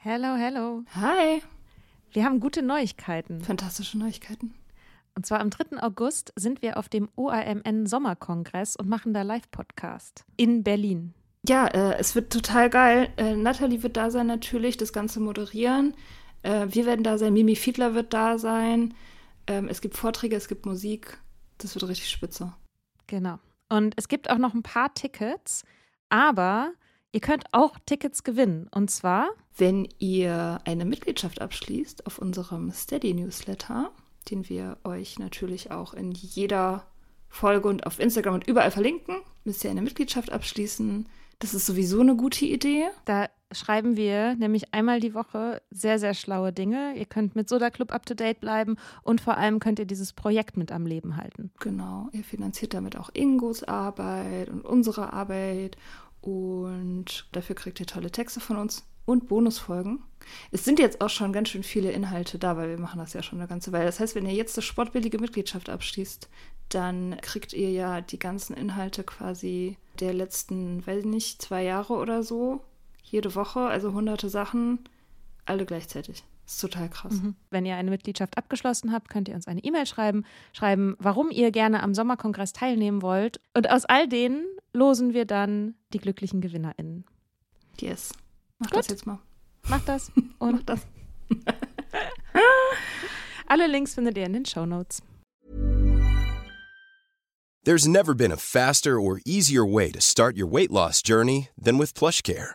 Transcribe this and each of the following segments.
Hello, hello. Hi. Wir haben gute Neuigkeiten. Fantastische Neuigkeiten. Und zwar am 3. August sind wir auf dem OAMN Sommerkongress und machen da Live-Podcast in Berlin. Ja, äh, es wird total geil. Äh, Nathalie wird da sein natürlich, das Ganze moderieren. Äh, wir werden da sein, Mimi Fiedler wird da sein. Ähm, es gibt Vorträge, es gibt Musik. Das wird richtig spitze. Genau. Und es gibt auch noch ein paar Tickets, aber ihr könnt auch Tickets gewinnen. Und zwar, Wenn ihr eine Mitgliedschaft abschließt auf unserem Steady-Newsletter, den wir euch natürlich auch in jeder Folge und auf Instagram und überall verlinken, müsst ihr eine Mitgliedschaft abschließen. Das ist sowieso eine gute Idee. da schreiben wir nämlich einmal die Woche sehr, sehr schlaue Dinge. Ihr könnt mit Soda Club up to date bleiben und vor allem könnt ihr dieses Projekt mit am Leben halten. Genau, ihr finanziert damit auch Ingos Arbeit und unsere Arbeit und dafür kriegt ihr tolle Texte von uns und Bonusfolgen. Es sind jetzt auch schon ganz schön viele Inhalte da, weil wir machen das ja schon eine ganze Weile. Das heißt, wenn ihr jetzt eine sportbillige Mitgliedschaft abschließt, dann kriegt ihr ja die ganzen Inhalte quasi der letzten, weiß ich nicht, zwei Jahre oder so, jede Woche, also hunderte Sachen, alle gleichzeitig. Das ist total krass. Wenn ihr eine Mitgliedschaft abgeschlossen habt, könnt ihr uns eine E-Mail schreiben, schreiben, warum ihr gerne am Sommerkongress teilnehmen wollt. Und aus all denen losen wir dann die glücklichen GewinnerInnen. Yes. Mach Gut. das jetzt mal. Macht das Mach und das. alle Links findet ihr in den Show Notes. There's never been a faster or easier way to start your weight loss journey than with PlushCare.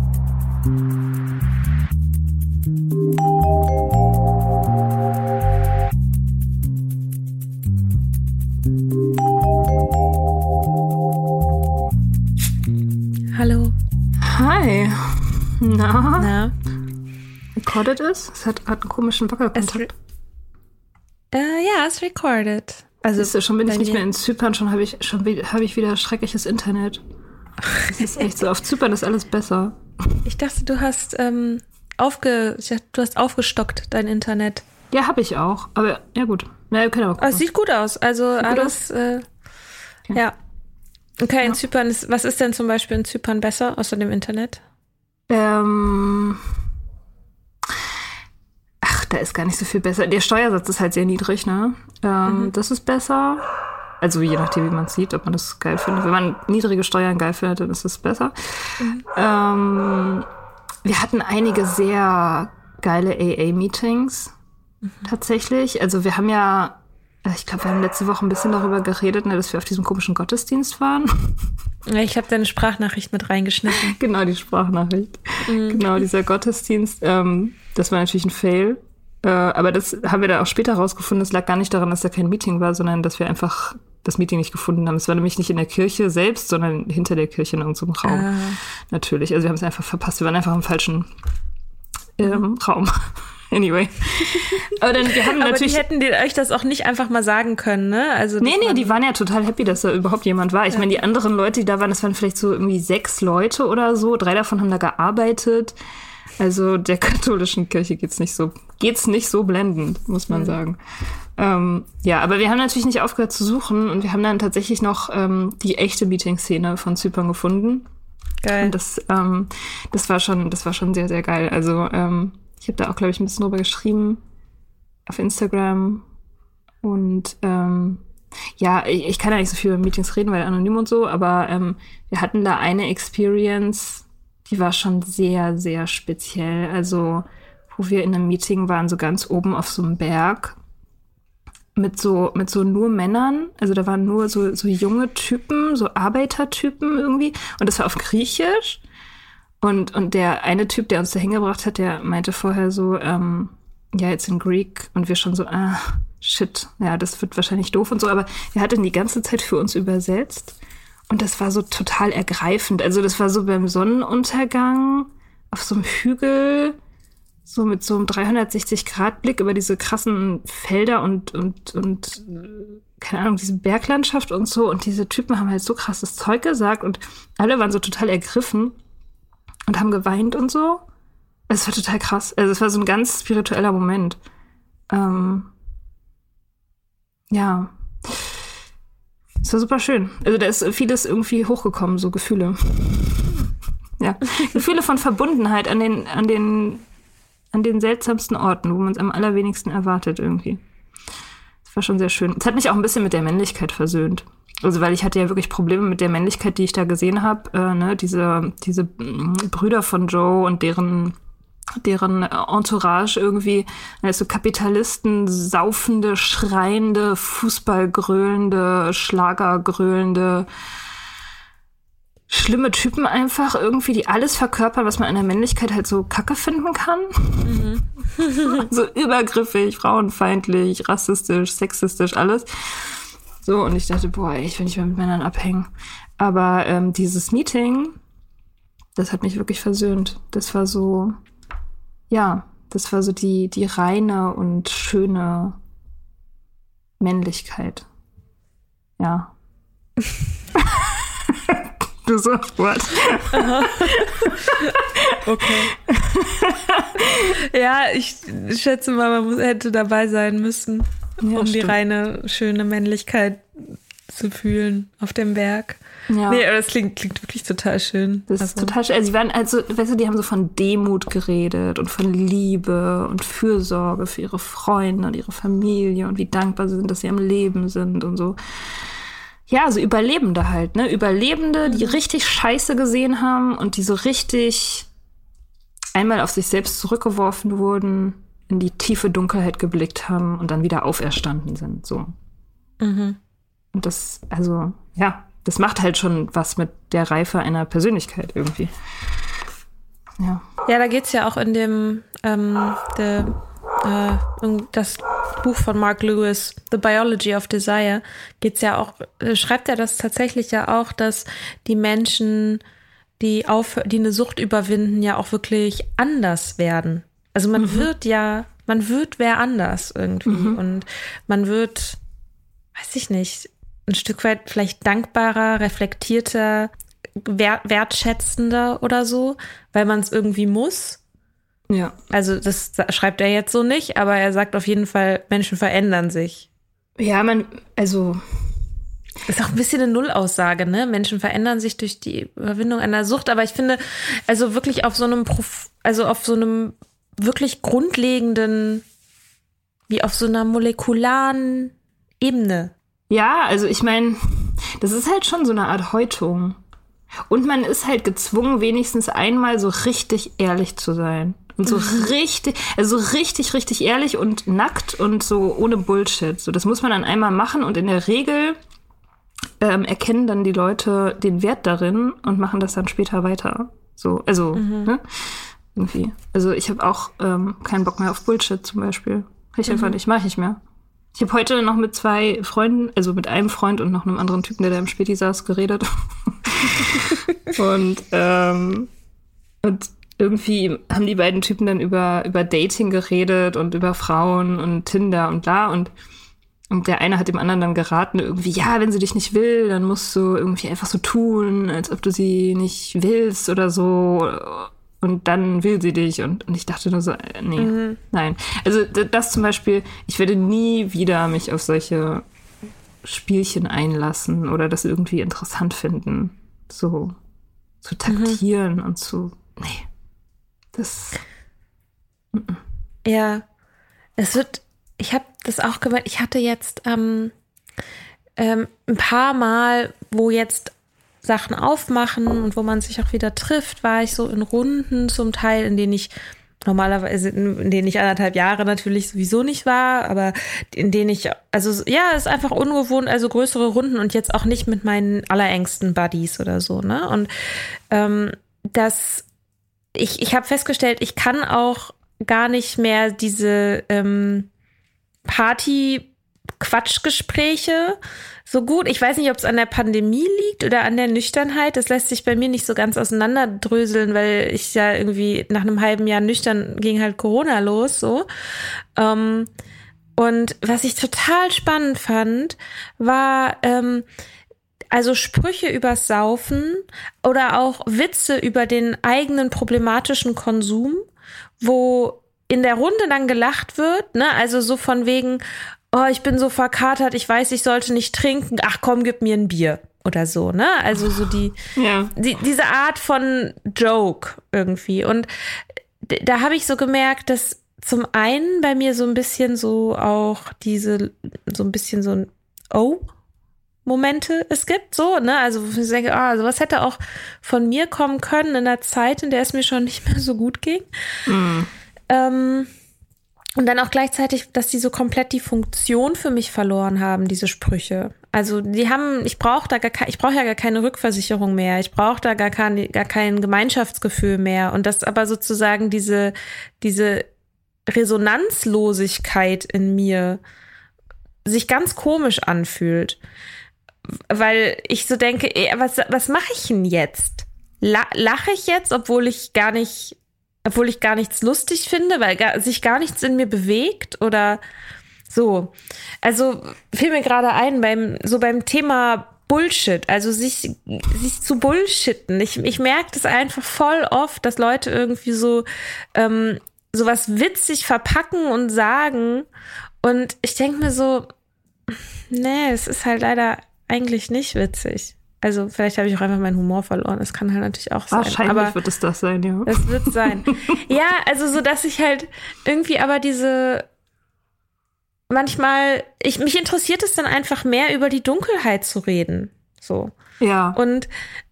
Hallo. Hi. Na? Na? Recorded ist? Es hat, hat einen komischen Es Wackelkontakt. Äh, ja, es recorded. Also Siehst du, schon bin ich nicht mehr in Zypern, schon habe ich, schon habe ich wieder schreckliches Internet. Das ist echt so. Auf Zypern ist alles besser. Ich dachte, du hast ähm, aufge, dachte, du hast aufgestockt dein Internet. Ja, habe ich auch. Aber ja, gut. Na, wir können aber es gucken. sieht gut aus. Also alles, äh, ja. Okay, in Zypern ist, was ist denn zum Beispiel in Zypern besser außer dem Internet? Ähm. Ach, da ist gar nicht so viel besser. Der Steuersatz ist halt sehr niedrig, ne? Ähm, Das ist besser. Also je nachdem, wie man es sieht, ob man das geil findet. Wenn man niedrige Steuern geil findet, dann ist es besser. Ähm, wir hatten einige sehr geile AA-Meetings tatsächlich. Also wir haben ja, äh, ich glaube, wir haben letzte Woche ein bisschen darüber geredet, ne, dass wir auf diesem komischen Gottesdienst waren. Ich habe deine Sprachnachricht mit reingeschnitten. Genau, die Sprachnachricht. Genau, dieser Gottesdienst. Ähm, das war natürlich ein Fail. Äh, aber das haben wir dann auch später rausgefunden. Das lag gar nicht daran, dass da kein Meeting war, sondern dass wir einfach das Meeting nicht gefunden haben. Es war nämlich nicht in der Kirche selbst, sondern hinter der Kirche in irgendeinem Raum. Ah. Natürlich. Also wir haben es einfach verpasst. Wir waren einfach im falschen ähm, Raum. anyway. Aber dann, wir haben Aber die natürlich. hätten dir euch das auch nicht einfach mal sagen können, ne? Also Nee, nee, die waren ja total happy, dass da überhaupt jemand war. Ich meine, die anderen Leute, die da waren, das waren vielleicht so irgendwie sechs Leute oder so. Drei davon haben da gearbeitet. Also der katholischen Kirche geht's nicht so, geht's nicht so blendend, muss man sagen. Ähm, ja, aber wir haben natürlich nicht aufgehört zu suchen und wir haben dann tatsächlich noch ähm, die echte Meeting-Szene von Zypern gefunden. geil. Und das, ähm, das war schon, das war schon sehr, sehr geil. Also ähm, ich habe da auch, glaube ich, ein bisschen drüber geschrieben auf Instagram. Und ähm, ja, ich, ich kann ja nicht so viel über Meetings reden, weil anonym und so, aber ähm, wir hatten da eine Experience, die war schon sehr, sehr speziell. Also, wo wir in einem Meeting waren, so ganz oben auf so einem Berg mit so, mit so nur Männern. Also da waren nur so, so junge Typen, so Arbeitertypen irgendwie. Und das war auf Griechisch. Und, und der eine Typ, der uns da hingebracht hat, der meinte vorher so, ähm, ja, jetzt in Greek. Und wir schon so, ah, shit, ja, das wird wahrscheinlich doof und so. Aber er hat dann die ganze Zeit für uns übersetzt. Und das war so total ergreifend. Also das war so beim Sonnenuntergang auf so einem Hügel, so mit so einem 360-Grad-Blick über diese krassen Felder und, und, und, keine Ahnung, diese Berglandschaft und so. Und diese Typen haben halt so krasses Zeug gesagt und alle waren so total ergriffen und haben geweint und so. Es war total krass. Also es war so ein ganz spiritueller Moment. Ähm, ja. Es war super schön. Also da ist vieles irgendwie hochgekommen, so Gefühle. Ja. Gefühle von Verbundenheit an den, an den, an den seltsamsten Orten, wo man es am allerwenigsten erwartet irgendwie. Das war schon sehr schön. Es hat mich auch ein bisschen mit der Männlichkeit versöhnt. Also weil ich hatte ja wirklich Probleme mit der Männlichkeit, die ich da gesehen habe. Äh, ne? Diese, diese Brüder von Joe und deren deren Entourage irgendwie, also Kapitalisten, saufende, schreiende, Fußballgröhlende, Schlagergröhlende, schlimme Typen einfach irgendwie, die alles verkörpern, was man in der Männlichkeit halt so kacke finden kann. Mhm. so übergriffig, frauenfeindlich, rassistisch, sexistisch, alles. So, und ich dachte, boah, ich will nicht mehr mit Männern abhängen. Aber ähm, dieses Meeting, das hat mich wirklich versöhnt. Das war so, ja, das war so die, die reine und schöne Männlichkeit. Ja. du sofort. okay. ja, ich schätze mal, man hätte dabei sein müssen, ja, um stimmt. die reine, schöne Männlichkeit zu fühlen auf dem Berg. Ja. Nee, aber das klingt, klingt wirklich total schön. Das also. ist total schön. Also, sie waren also, weißt du, die haben so von Demut geredet und von Liebe und Fürsorge für ihre Freunde und ihre Familie und wie dankbar sie sind, dass sie am Leben sind und so. Ja, so Überlebende halt, ne? Überlebende, die mhm. richtig Scheiße gesehen haben und die so richtig einmal auf sich selbst zurückgeworfen wurden, in die tiefe Dunkelheit geblickt haben und dann wieder auferstanden sind, so. Mhm. Und das, also, ja, das macht halt schon was mit der Reife einer Persönlichkeit irgendwie. Ja, ja da geht es ja auch in dem ähm, der, äh, das Buch von Mark Lewis, The Biology of Desire, geht's ja auch, äh, schreibt er das tatsächlich ja auch, dass die Menschen, die auf, die eine Sucht überwinden, ja auch wirklich anders werden. Also man mhm. wird ja, man wird wer anders irgendwie mhm. und man wird, weiß ich nicht, ein Stück weit vielleicht dankbarer, reflektierter, wertschätzender oder so, weil man es irgendwie muss. Ja. Also das schreibt er jetzt so nicht, aber er sagt auf jeden Fall, Menschen verändern sich. Ja, man, also. Ist auch ein bisschen eine Nullaussage, ne? Menschen verändern sich durch die Überwindung einer Sucht, aber ich finde, also wirklich auf so einem, Prof also auf so einem wirklich grundlegenden, wie auf so einer molekularen Ebene ja, also ich meine, das ist halt schon so eine Art Häutung. Und man ist halt gezwungen, wenigstens einmal so richtig ehrlich zu sein. Und so richtig, also so richtig, richtig ehrlich und nackt und so ohne Bullshit. So, das muss man dann einmal machen und in der Regel ähm, erkennen dann die Leute den Wert darin und machen das dann später weiter. So, also, mhm. ne? Irgendwie. Also ich habe auch ähm, keinen Bock mehr auf Bullshit zum Beispiel. Ich mhm. einfach nicht, mache ich nicht mehr. Ich habe heute noch mit zwei Freunden, also mit einem Freund und noch einem anderen Typen, der da im Späti saß, geredet. und, ähm, und irgendwie haben die beiden Typen dann über, über Dating geredet und über Frauen und Tinder und bla. Und, und der eine hat dem anderen dann geraten, irgendwie, ja, wenn sie dich nicht will, dann musst du irgendwie einfach so tun, als ob du sie nicht willst oder so und dann will sie dich. Und, und ich dachte nur so, äh, nee, mhm. nein. Also das zum Beispiel, ich werde nie wieder mich auf solche Spielchen einlassen oder das irgendwie interessant finden. So zu taktieren mhm. und zu. Das. Ja. Es wird. Ich habe das auch gemerkt. Ich hatte jetzt ähm, ähm, ein paar Mal, wo jetzt Sachen aufmachen und wo man sich auch wieder trifft, war ich so in Runden zum Teil, in denen ich normalerweise, in denen ich anderthalb Jahre natürlich sowieso nicht war, aber in denen ich, also ja, ist einfach ungewohnt, also größere Runden und jetzt auch nicht mit meinen allerengsten Buddies oder so, ne? Und ähm, das, ich, ich habe festgestellt, ich kann auch gar nicht mehr diese ähm, Party Quatschgespräche so gut. Ich weiß nicht, ob es an der Pandemie liegt oder an der Nüchternheit. Das lässt sich bei mir nicht so ganz auseinanderdröseln, weil ich ja irgendwie nach einem halben Jahr nüchtern ging halt Corona los, so. Ähm, und was ich total spannend fand, war, ähm, also Sprüche übers Saufen oder auch Witze über den eigenen problematischen Konsum, wo in der Runde dann gelacht wird, ne? Also so von wegen, oh, ich bin so verkatert, ich weiß, ich sollte nicht trinken, ach komm, gib mir ein Bier oder so, ne? Also so die, Ja. die diese Art von Joke irgendwie. Und da habe ich so gemerkt, dass zum einen bei mir so ein bisschen so auch diese, so ein bisschen so ein Oh. Momente es gibt, so, ne? Also, ich denke, ah, sowas hätte auch von mir kommen können in einer Zeit, in der es mir schon nicht mehr so gut ging. Ähm, und dann auch gleichzeitig, dass die so komplett die Funktion für mich verloren haben, diese Sprüche. Also die haben, ich brauche da gar ich brauche ja gar keine Rückversicherung mehr, ich brauche da gar kein, gar kein Gemeinschaftsgefühl mehr. Und das aber sozusagen diese, diese Resonanzlosigkeit in mir sich ganz komisch anfühlt. Weil ich so denke, was, was mache ich denn jetzt? La lache ich jetzt, obwohl ich gar nicht, obwohl ich gar nichts lustig finde, weil gar, sich gar nichts in mir bewegt oder so. Also fiel mir gerade ein beim so beim Thema Bullshit, also sich, sich zu bullshitten. Ich, ich merke das einfach voll oft, dass Leute irgendwie so ähm, sowas witzig verpacken und sagen. Und ich denke mir so, nee, es ist halt leider eigentlich nicht witzig. Also vielleicht habe ich auch einfach meinen Humor verloren. Das kann halt natürlich auch sein. Wahrscheinlich Aber wird es das sein, ja. es wird sein. ja, also so, dass ich halt irgendwie aber diese manchmal, ich, mich interessiert es dann einfach mehr über die Dunkelheit zu reden. So. ja. Und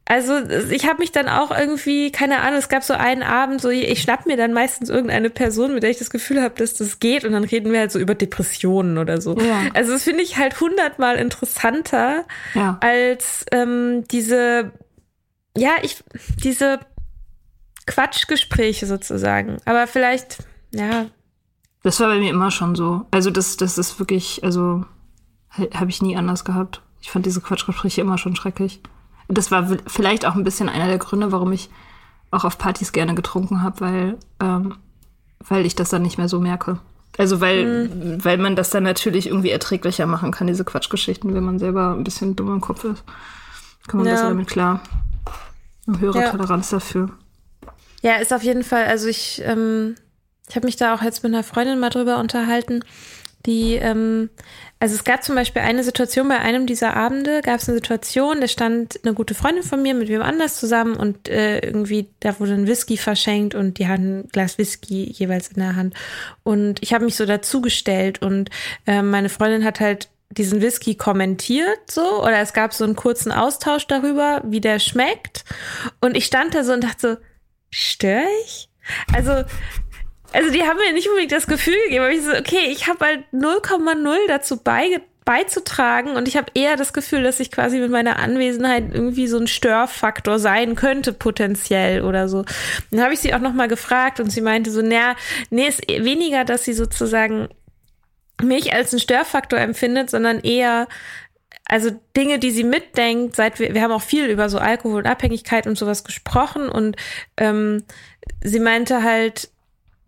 also ich habe mich dann auch irgendwie, keine Ahnung, es gab so einen Abend, so ich schnapp mir dann meistens irgendeine Person, mit der ich das Gefühl habe, dass das geht und dann reden wir halt so über Depressionen oder so. Ja. Also das finde ich halt hundertmal interessanter ja. als ähm, diese, ja, ich, diese Quatschgespräche sozusagen. Aber vielleicht, ja, Das war bei mir immer schon so. Also das, das ist wirklich, also habe ich nie anders gehabt. Ich fand diese Quatschgespräche immer schon schrecklich. Das war vielleicht auch ein bisschen einer der Gründe, warum ich auch auf Partys gerne getrunken habe, weil, ähm, weil ich das dann nicht mehr so merke. Also weil, weil man das dann natürlich irgendwie erträglicher machen kann, diese Quatschgeschichten, wenn man selber ein bisschen dumm im Kopf ist. Kann man Ja. besser damit klar. Eine höhere Ja. Toleranz dafür. Ja, ist auf jeden Fall, also ich, ähm, ich habe mich da auch jetzt mit einer Freundin mal drüber unterhalten, die, ähm, also es gab zum Beispiel eine Situation bei einem dieser Abende, gab es eine Situation, da stand eine gute Freundin von mir mit wem anders zusammen und äh, irgendwie, da wurde ein Whisky verschenkt und die hatten ein Glas Whisky jeweils in der Hand. Und ich habe mich so dazugestellt und äh, meine Freundin hat halt diesen Whisky kommentiert so oder es gab so einen kurzen Austausch darüber, wie der schmeckt und ich stand da so und dachte so, störe ich? Also, also die haben mir nicht unbedingt das Gefühl gegeben, aber ich so, okay, ich habe halt 0,0 dazu beige beizutragen und ich habe eher das Gefühl, dass ich quasi mit meiner Anwesenheit irgendwie so ein Störfaktor sein könnte potenziell oder so. Dann habe ich sie auch noch mal gefragt und sie meinte so, naja, nee, ist eh weniger, dass sie sozusagen mich als einen Störfaktor empfindet, sondern eher also Dinge, die sie mitdenkt, seit wir, wir haben auch viel über so Alkohol und Abhängigkeit und sowas gesprochen und ähm, sie meinte halt,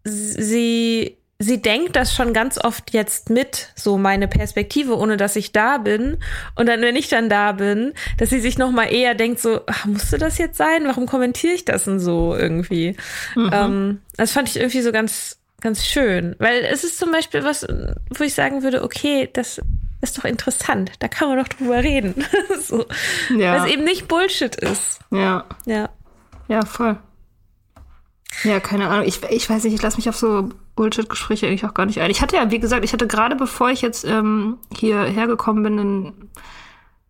sie, sie denkt das schon ganz oft jetzt mit, so meine Perspektive, ohne dass ich da bin. Und dann, wenn ich dann da bin, dass sie sich noch mal eher denkt, so, ach, musste das jetzt sein? Warum kommentiere ich das denn so irgendwie? Ähm, das fand ich irgendwie so ganz, ganz schön. Weil es ist zum Beispiel was, wo ich sagen würde, okay, das ist doch interessant. Da kann man doch drüber reden. so. Ja. Weil es eben nicht Bullshit ist. Ja. Ja. Ja, voll. Ja, keine Ahnung. Ich, ich weiß nicht, ich lasse mich auf so Bullshit-Gespräche eigentlich auch gar nicht ein. Ich hatte ja, wie gesagt, ich hatte gerade bevor ich jetzt ähm, hierher gekommen bin, ein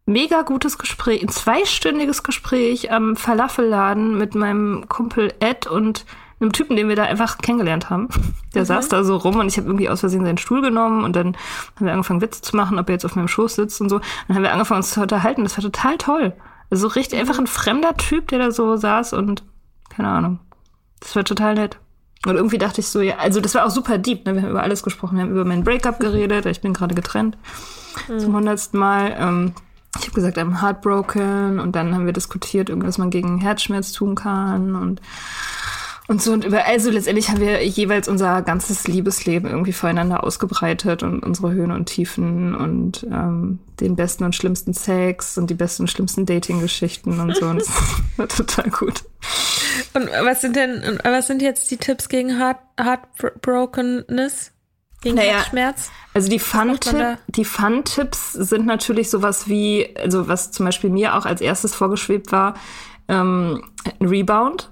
mega gutes Gespräch, ein zweistündiges Gespräch am Falafelladen mit meinem Kumpel Ed und einem Typen, den wir da einfach kennengelernt haben. Der saß da so rum und ich habe irgendwie aus Versehen seinen Stuhl genommen und dann haben wir angefangen, Witze zu machen, ob er jetzt auf meinem Schoß sitzt und so. Dann haben wir angefangen, uns zu unterhalten. Das war total toll. Also richtig einfach ein fremder Typ, der da so saß und keine Ahnung. Das war total nett. Und irgendwie dachte ich so, ja, also das war auch super deep, ne? Wir haben über alles gesprochen, wir haben über mein Breakup geredet, ich bin gerade getrennt zum hundertsten Mal. Ähm, ich habe gesagt, I'm heartbroken und dann haben wir diskutiert, irgendwas man gegen Herzschmerz tun kann und und so und über also letztendlich haben wir jeweils unser ganzes Liebesleben irgendwie voreinander ausgebreitet und unsere Höhen und Tiefen und ähm, den besten und schlimmsten Sex und die besten und schlimmsten Dating-Geschichten und so. Und das war total gut. Und was sind denn, was sind jetzt die Tipps gegen Heart, Heartbrokenness? Gegen Naja, Herzschmerz? Also die Fun-Tipps sind natürlich sowas wie, also was zum Beispiel mir auch als erstes vorgeschwebt war, ähm, ein Rebound.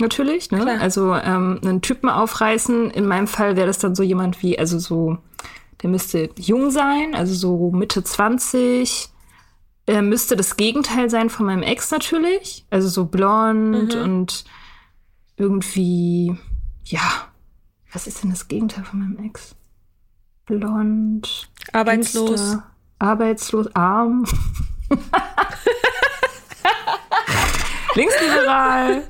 Natürlich, ne? Klar. Also ähm, einen Typen aufreißen. In meinem Fall wäre das dann so jemand wie, also so, der müsste jung sein, also so Mitte 20. Er müsste das Gegenteil sein von meinem Ex natürlich. Also so blond Mhm. und irgendwie, ja. Was ist denn das Gegenteil von meinem Ex? Blond. Arbeitslos. Gangster, arbeitslos, arm. Linksliberal,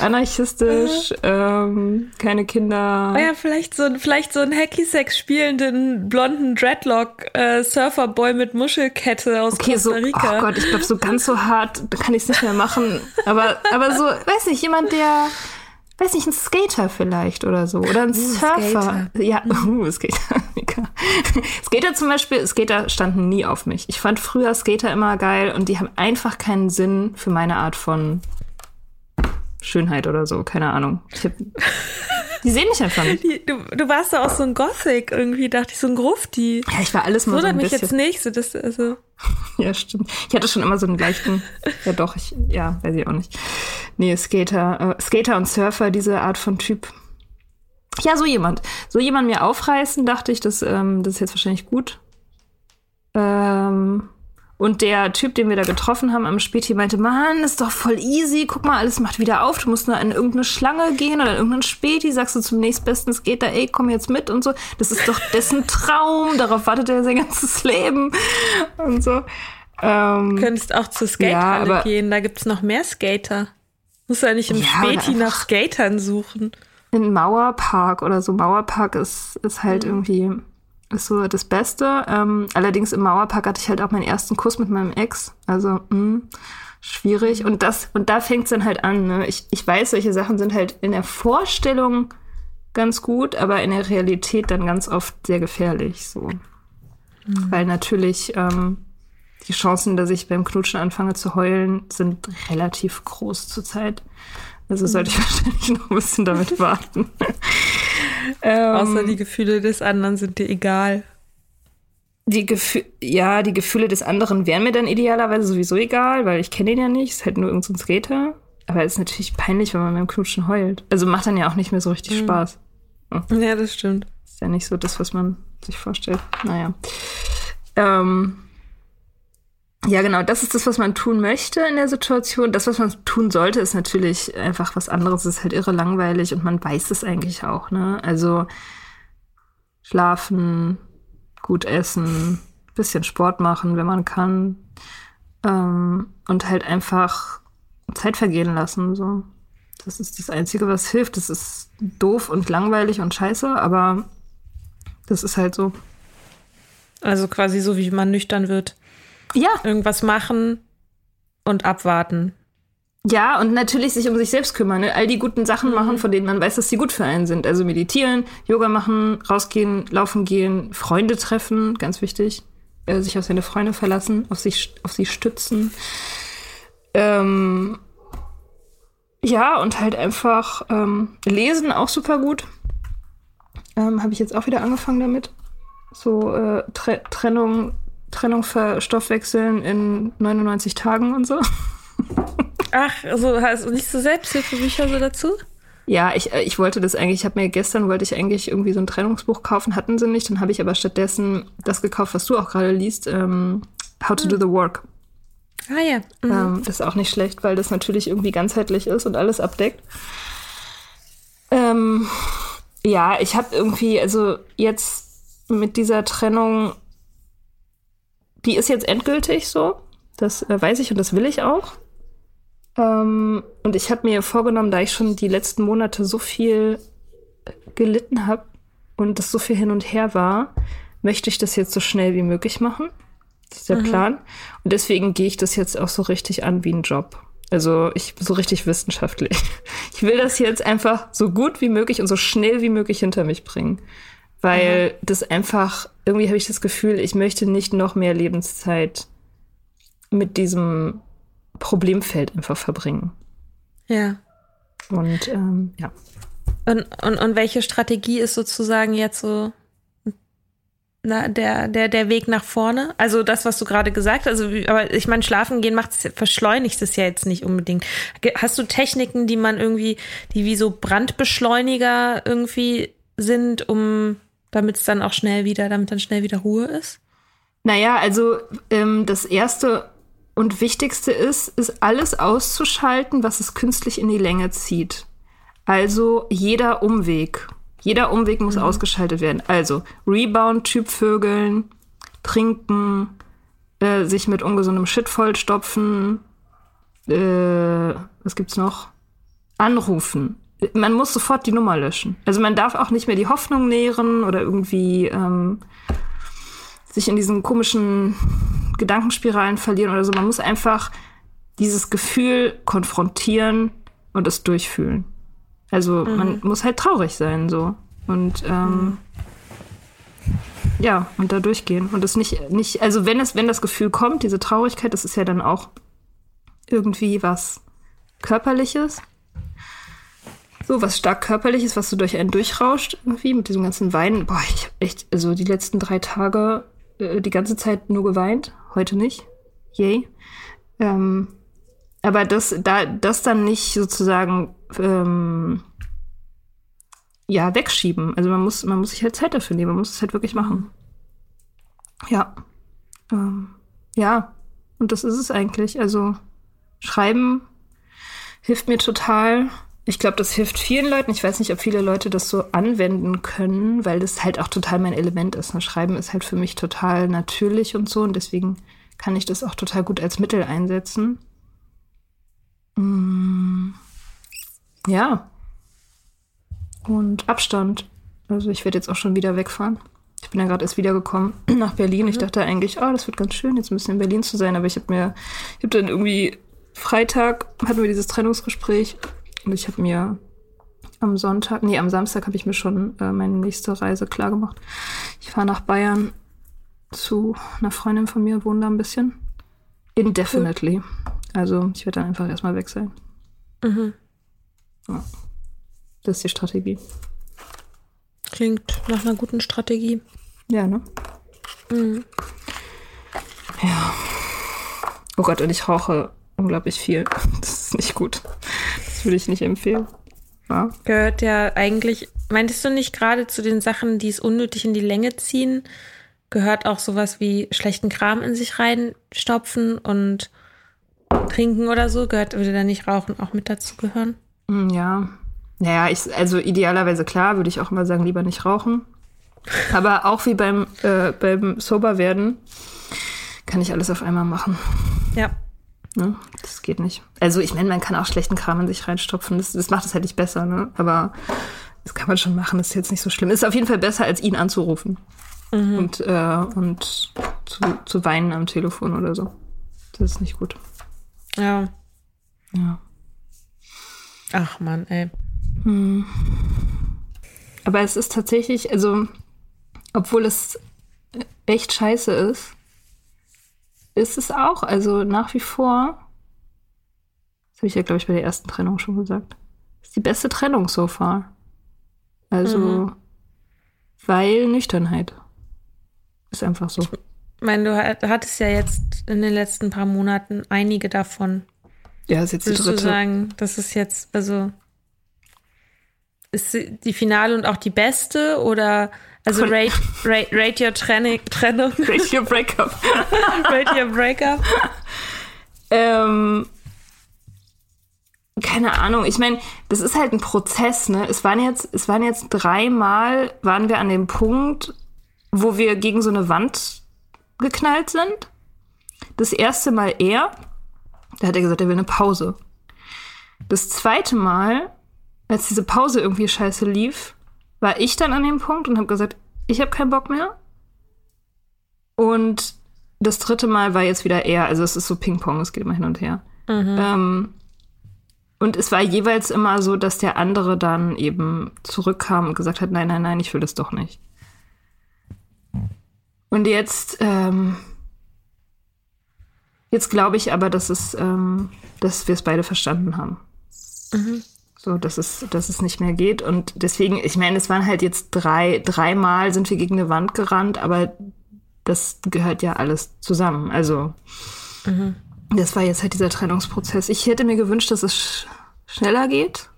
anarchistisch, ähm, keine Kinder. Oh ja, vielleicht so, ein- vielleicht so ein Hacky-Sex spielenden blonden Dreadlock-Surferboy mit Muschelkette aus Okay, so, Costa oh Rica. Gott, ich glaube, so ganz so hart, kann ich es nicht mehr machen. Aber, aber so, weiß nicht, jemand, der, weiß nicht, ein Skater vielleicht oder so. Oder ein Surfer. Skater. Ja, uh, Skater. Skater zum Beispiel, Skater standen nie auf mich. Ich fand früher Skater immer geil und die haben einfach keinen Sinn für meine Art von Schönheit oder so. Keine Ahnung. Hab, die sehen mich einfach nicht. Die, du, du warst doch auch so ein Gothic irgendwie, dachte ich, so ein Grufti. Ja, ich war alles mal so Wundert ein mich bisschen. jetzt nicht, so das, also. Ja, stimmt. Ich hatte schon immer so einen leichten, ja doch, ich, ja, weiß ich auch nicht. Nee, Skater, äh, Skater und Surfer, diese Art von Typ. Ja, so jemand. So jemand mir aufreißen, dachte ich, das, ähm, das ist jetzt wahrscheinlich gut. Ähm, und der Typ, den wir da getroffen haben am Späti, meinte, Mann, ist doch voll easy. Guck mal, alles macht wieder auf. Du musst nur in irgendeine Schlange gehen oder in irgendeinen Späti. Sagst du zum nächstbesten Skater, ey, komm jetzt mit und so. Das ist doch dessen Traum. Darauf wartet er sein ganzes Leben. Und so. Ähm, Du könntest auch zur Skatehalle aber- gehen, da gibt's noch mehr Skater. Musst du ja nicht im Ja, Späti nach Skatern suchen. in Mauerpark oder so. Mauerpark ist, ist halt irgendwie ist so das Beste. Ähm, allerdings im Mauerpark hatte ich halt auch meinen ersten Kuss mit meinem Ex. Also mh, schwierig. Und das und da fängt's dann halt an. Ne? Ich, ich weiß, solche Sachen sind halt in der Vorstellung ganz gut, aber in der Realität dann ganz oft sehr gefährlich. So, weil natürlich ähm, die Chancen, dass ich beim Knutschen anfange zu heulen, sind relativ groß zurzeit. Also sollte ich wahrscheinlich noch ein bisschen damit warten. ähm, Außer die Gefühle des anderen sind dir egal. die Gefühle, ja, die Gefühle des anderen wären mir dann idealerweise sowieso egal, weil ich kenne ihn ja nicht, ist halt nur irgendein so ein Skater. Aber es ist natürlich peinlich, wenn man beim Knutschen heult. Also macht dann ja auch nicht mehr so richtig Spaß. Ja, das stimmt. Ist ja nicht so das, was man sich vorstellt. Naja. Ähm, ja, genau, das ist das, was man tun möchte in der Situation. Das, was man tun sollte, ist natürlich einfach was anderes. Es ist halt irre langweilig und man weiß es eigentlich auch, ne? Also schlafen, gut essen, bisschen Sport machen, wenn man kann. Ähm, und halt einfach Zeit vergehen lassen, so. Das ist das Einzige, was hilft. Das ist doof und langweilig und scheiße, aber das ist halt so. Also quasi so, wie man nüchtern wird. Ja, Irgendwas machen und abwarten. ja, und natürlich sich um sich selbst kümmern. Ne? All die guten Sachen machen, von denen man weiß, dass sie gut für einen sind. Also meditieren, Yoga machen, rausgehen, laufen gehen, Freunde treffen, ganz wichtig. Äh, sich auf seine Freunde verlassen, auf sich, auf sie stützen. Ähm, ja, und halt einfach ähm, lesen, auch super gut. Ähm, Habe ich jetzt auch wieder angefangen damit. So äh, Tre Trennung, Trennung verstoffwechseln in 99 Tagen und so. Ach, also hast du nicht so Selbsthilfebücher so dazu? Ja, ich, äh, ich wollte das eigentlich, ich habe mir gestern, wollte ich eigentlich irgendwie so ein Trennungsbuch kaufen, hatten sie nicht. Dann habe ich aber stattdessen das gekauft, was du auch gerade liest, ähm, How to do the work. Ah ja. Mhm. Ähm, das ist auch nicht schlecht, weil das natürlich irgendwie ganzheitlich ist und alles abdeckt. Ähm, ja, ich habe irgendwie, also jetzt mit dieser Trennung, die ist jetzt endgültig so. Das äh, weiß ich und das will ich auch. Ähm, und ich habe mir vorgenommen, da ich schon die letzten Monate so viel gelitten habe und das so viel hin und her war, möchte ich das jetzt so schnell wie möglich machen. Das ist der mhm. Plan. Und deswegen gehe ich das jetzt auch so richtig an wie ein Job. Also ich so richtig wissenschaftlich. Ich will das jetzt einfach so gut wie möglich und so schnell wie möglich hinter mich bringen. Weil mhm. das einfach, irgendwie habe ich das Gefühl, ich möchte nicht noch mehr Lebenszeit mit diesem Problemfeld einfach verbringen. Ja. Und ähm, ja. Und, und, und welche Strategie ist sozusagen jetzt so na, der, der, der Weg nach vorne? Also das, was du gerade gesagt hast, also, aber ich meine, schlafen gehen macht verschleunigt es ja jetzt nicht unbedingt. Hast du Techniken, die man irgendwie, die wie so Brandbeschleuniger irgendwie sind, um damit es dann auch schnell wieder, damit dann schnell wieder Ruhe ist? Naja, also ähm, das erste und wichtigste ist, ist alles auszuschalten, was es künstlich in die Länge zieht. Also jeder Umweg. Jeder Umweg muss mhm. ausgeschaltet werden. Also Rebound-Typvögeln, trinken, äh, sich mit ungesundem Shit vollstopfen, äh, was gibt's noch? Anrufen. Man muss sofort die Nummer löschen. Also man darf auch nicht mehr die Hoffnung nähren oder irgendwie ähm, sich in diesen komischen Gedankenspiralen verlieren oder so. Man muss einfach dieses Gefühl konfrontieren und es durchfühlen. Also mhm. man muss halt traurig sein so und ähm, mhm. ja und da durchgehen und das nicht nicht also wenn es wenn das Gefühl kommt diese Traurigkeit das ist ja dann auch irgendwie was körperliches so was stark körperliches was so durch einen durchrauscht irgendwie mit diesem ganzen Weinen boah ich hab echt also die letzten drei Tage äh, die ganze Zeit nur geweint heute nicht yay ähm, aber das, da, das dann nicht sozusagen ähm, ja, wegschieben. Also man muss, man muss sich halt Zeit dafür nehmen, man muss es halt wirklich machen. Ja. Ähm, ja, und das ist es eigentlich. Also schreiben hilft mir total. Ich glaube, das hilft vielen Leuten. Ich weiß nicht, ob viele Leute das so anwenden können, weil das halt auch total mein Element ist. Ne? Schreiben ist halt für mich total natürlich und so und deswegen kann ich das auch total gut als Mittel einsetzen. Mm, ja. Und Abstand. Also ich werde jetzt auch schon wieder wegfahren. Ich bin ja gerade erst wiedergekommen nach Berlin. Ich dachte eigentlich, oh, das wird ganz schön, jetzt ein bisschen in Berlin zu sein. Aber ich habe mir, ich habe dann irgendwie Freitag hatten wir dieses Trennungsgespräch und ich habe mir am Sonntag, nee, am Samstag habe ich mir schon äh, meine nächste Reise klar gemacht. Ich fahre nach Bayern zu einer Freundin von mir, wohne da ein bisschen. Indefinitely. Also ich werde dann einfach erstmal weg sein. Mhm. Ja. Das ist die Strategie. Klingt nach einer guten Strategie. Ja, ne? Mhm. Ja. Oh Gott, und ich rauche unglaublich viel. Das ist nicht gut. Würde ich nicht empfehlen. Ja. Gehört ja eigentlich, meintest du nicht gerade zu den Sachen, die es unnötig in die Länge ziehen, gehört auch sowas wie schlechten Kram in sich reinstopfen und trinken oder so? Gehört, würde da nicht Rauchen auch mit dazu gehören? Hm, ja. Naja, ich, also idealerweise klar, würde ich auch immer sagen, lieber nicht rauchen. Aber auch wie beim, äh, beim Soberwerden kann ich alles auf einmal machen. Ja. Ne? Das geht nicht. Also ich meine, man kann auch schlechten Kram in sich reinstopfen. Das, das macht es halt nicht besser, ne? Aber das kann man schon machen, das ist jetzt nicht so schlimm. Ist auf jeden Fall besser, als ihn anzurufen. Mhm. Und, äh, und zu, zu weinen am Telefon oder so. Das ist nicht gut. Ja. Ja. Ach man, ey. Hm. Aber es ist tatsächlich, also, obwohl es echt scheiße ist, ist es auch, also nach wie vor, das habe ich ja, glaube ich, bei der ersten Trennung schon gesagt, ist die beste Trennung so far. Also, mhm. weil Nüchternheit. Ist einfach so. Ich meine, du hattest ja jetzt in den letzten paar Monaten einige davon. Ja, ist jetzt die dritte. Du sagen, das ist jetzt, also ist die Finale und auch die beste oder also rate, rate, rate your Trennung. Trennung. Rate your Breakup. rate your Breakup. ähm, keine Ahnung. Ich meine, das ist halt ein Prozess, ne? Es waren jetzt, es waren jetzt dreimal, waren wir an dem Punkt, wo wir gegen so eine Wand geknallt sind. Das erste Mal er, da hat er gesagt, er will eine Pause. Das zweite Mal, als diese Pause irgendwie scheiße lief, war ich dann an dem Punkt und habe gesagt, ich habe keinen Bock mehr. Und das dritte Mal war jetzt wieder er, also es ist so Ping-Pong, es geht immer hin und her. Mhm. Ähm, und es war jeweils immer so, dass der andere dann eben zurückkam und gesagt hat, nein, nein, nein, ich will das doch nicht. Und jetzt, ähm, jetzt glaube ich aber, dass es, ähm, dass wir es beide verstanden haben. So, dass es, dass es nicht mehr geht. Und deswegen, ich meine, es waren halt jetzt drei, dreimal sind wir gegen eine Wand gerannt, aber das gehört ja alles zusammen. Also, das war jetzt halt dieser Trennungsprozess. Ich hätte mir gewünscht, dass es sch schneller geht.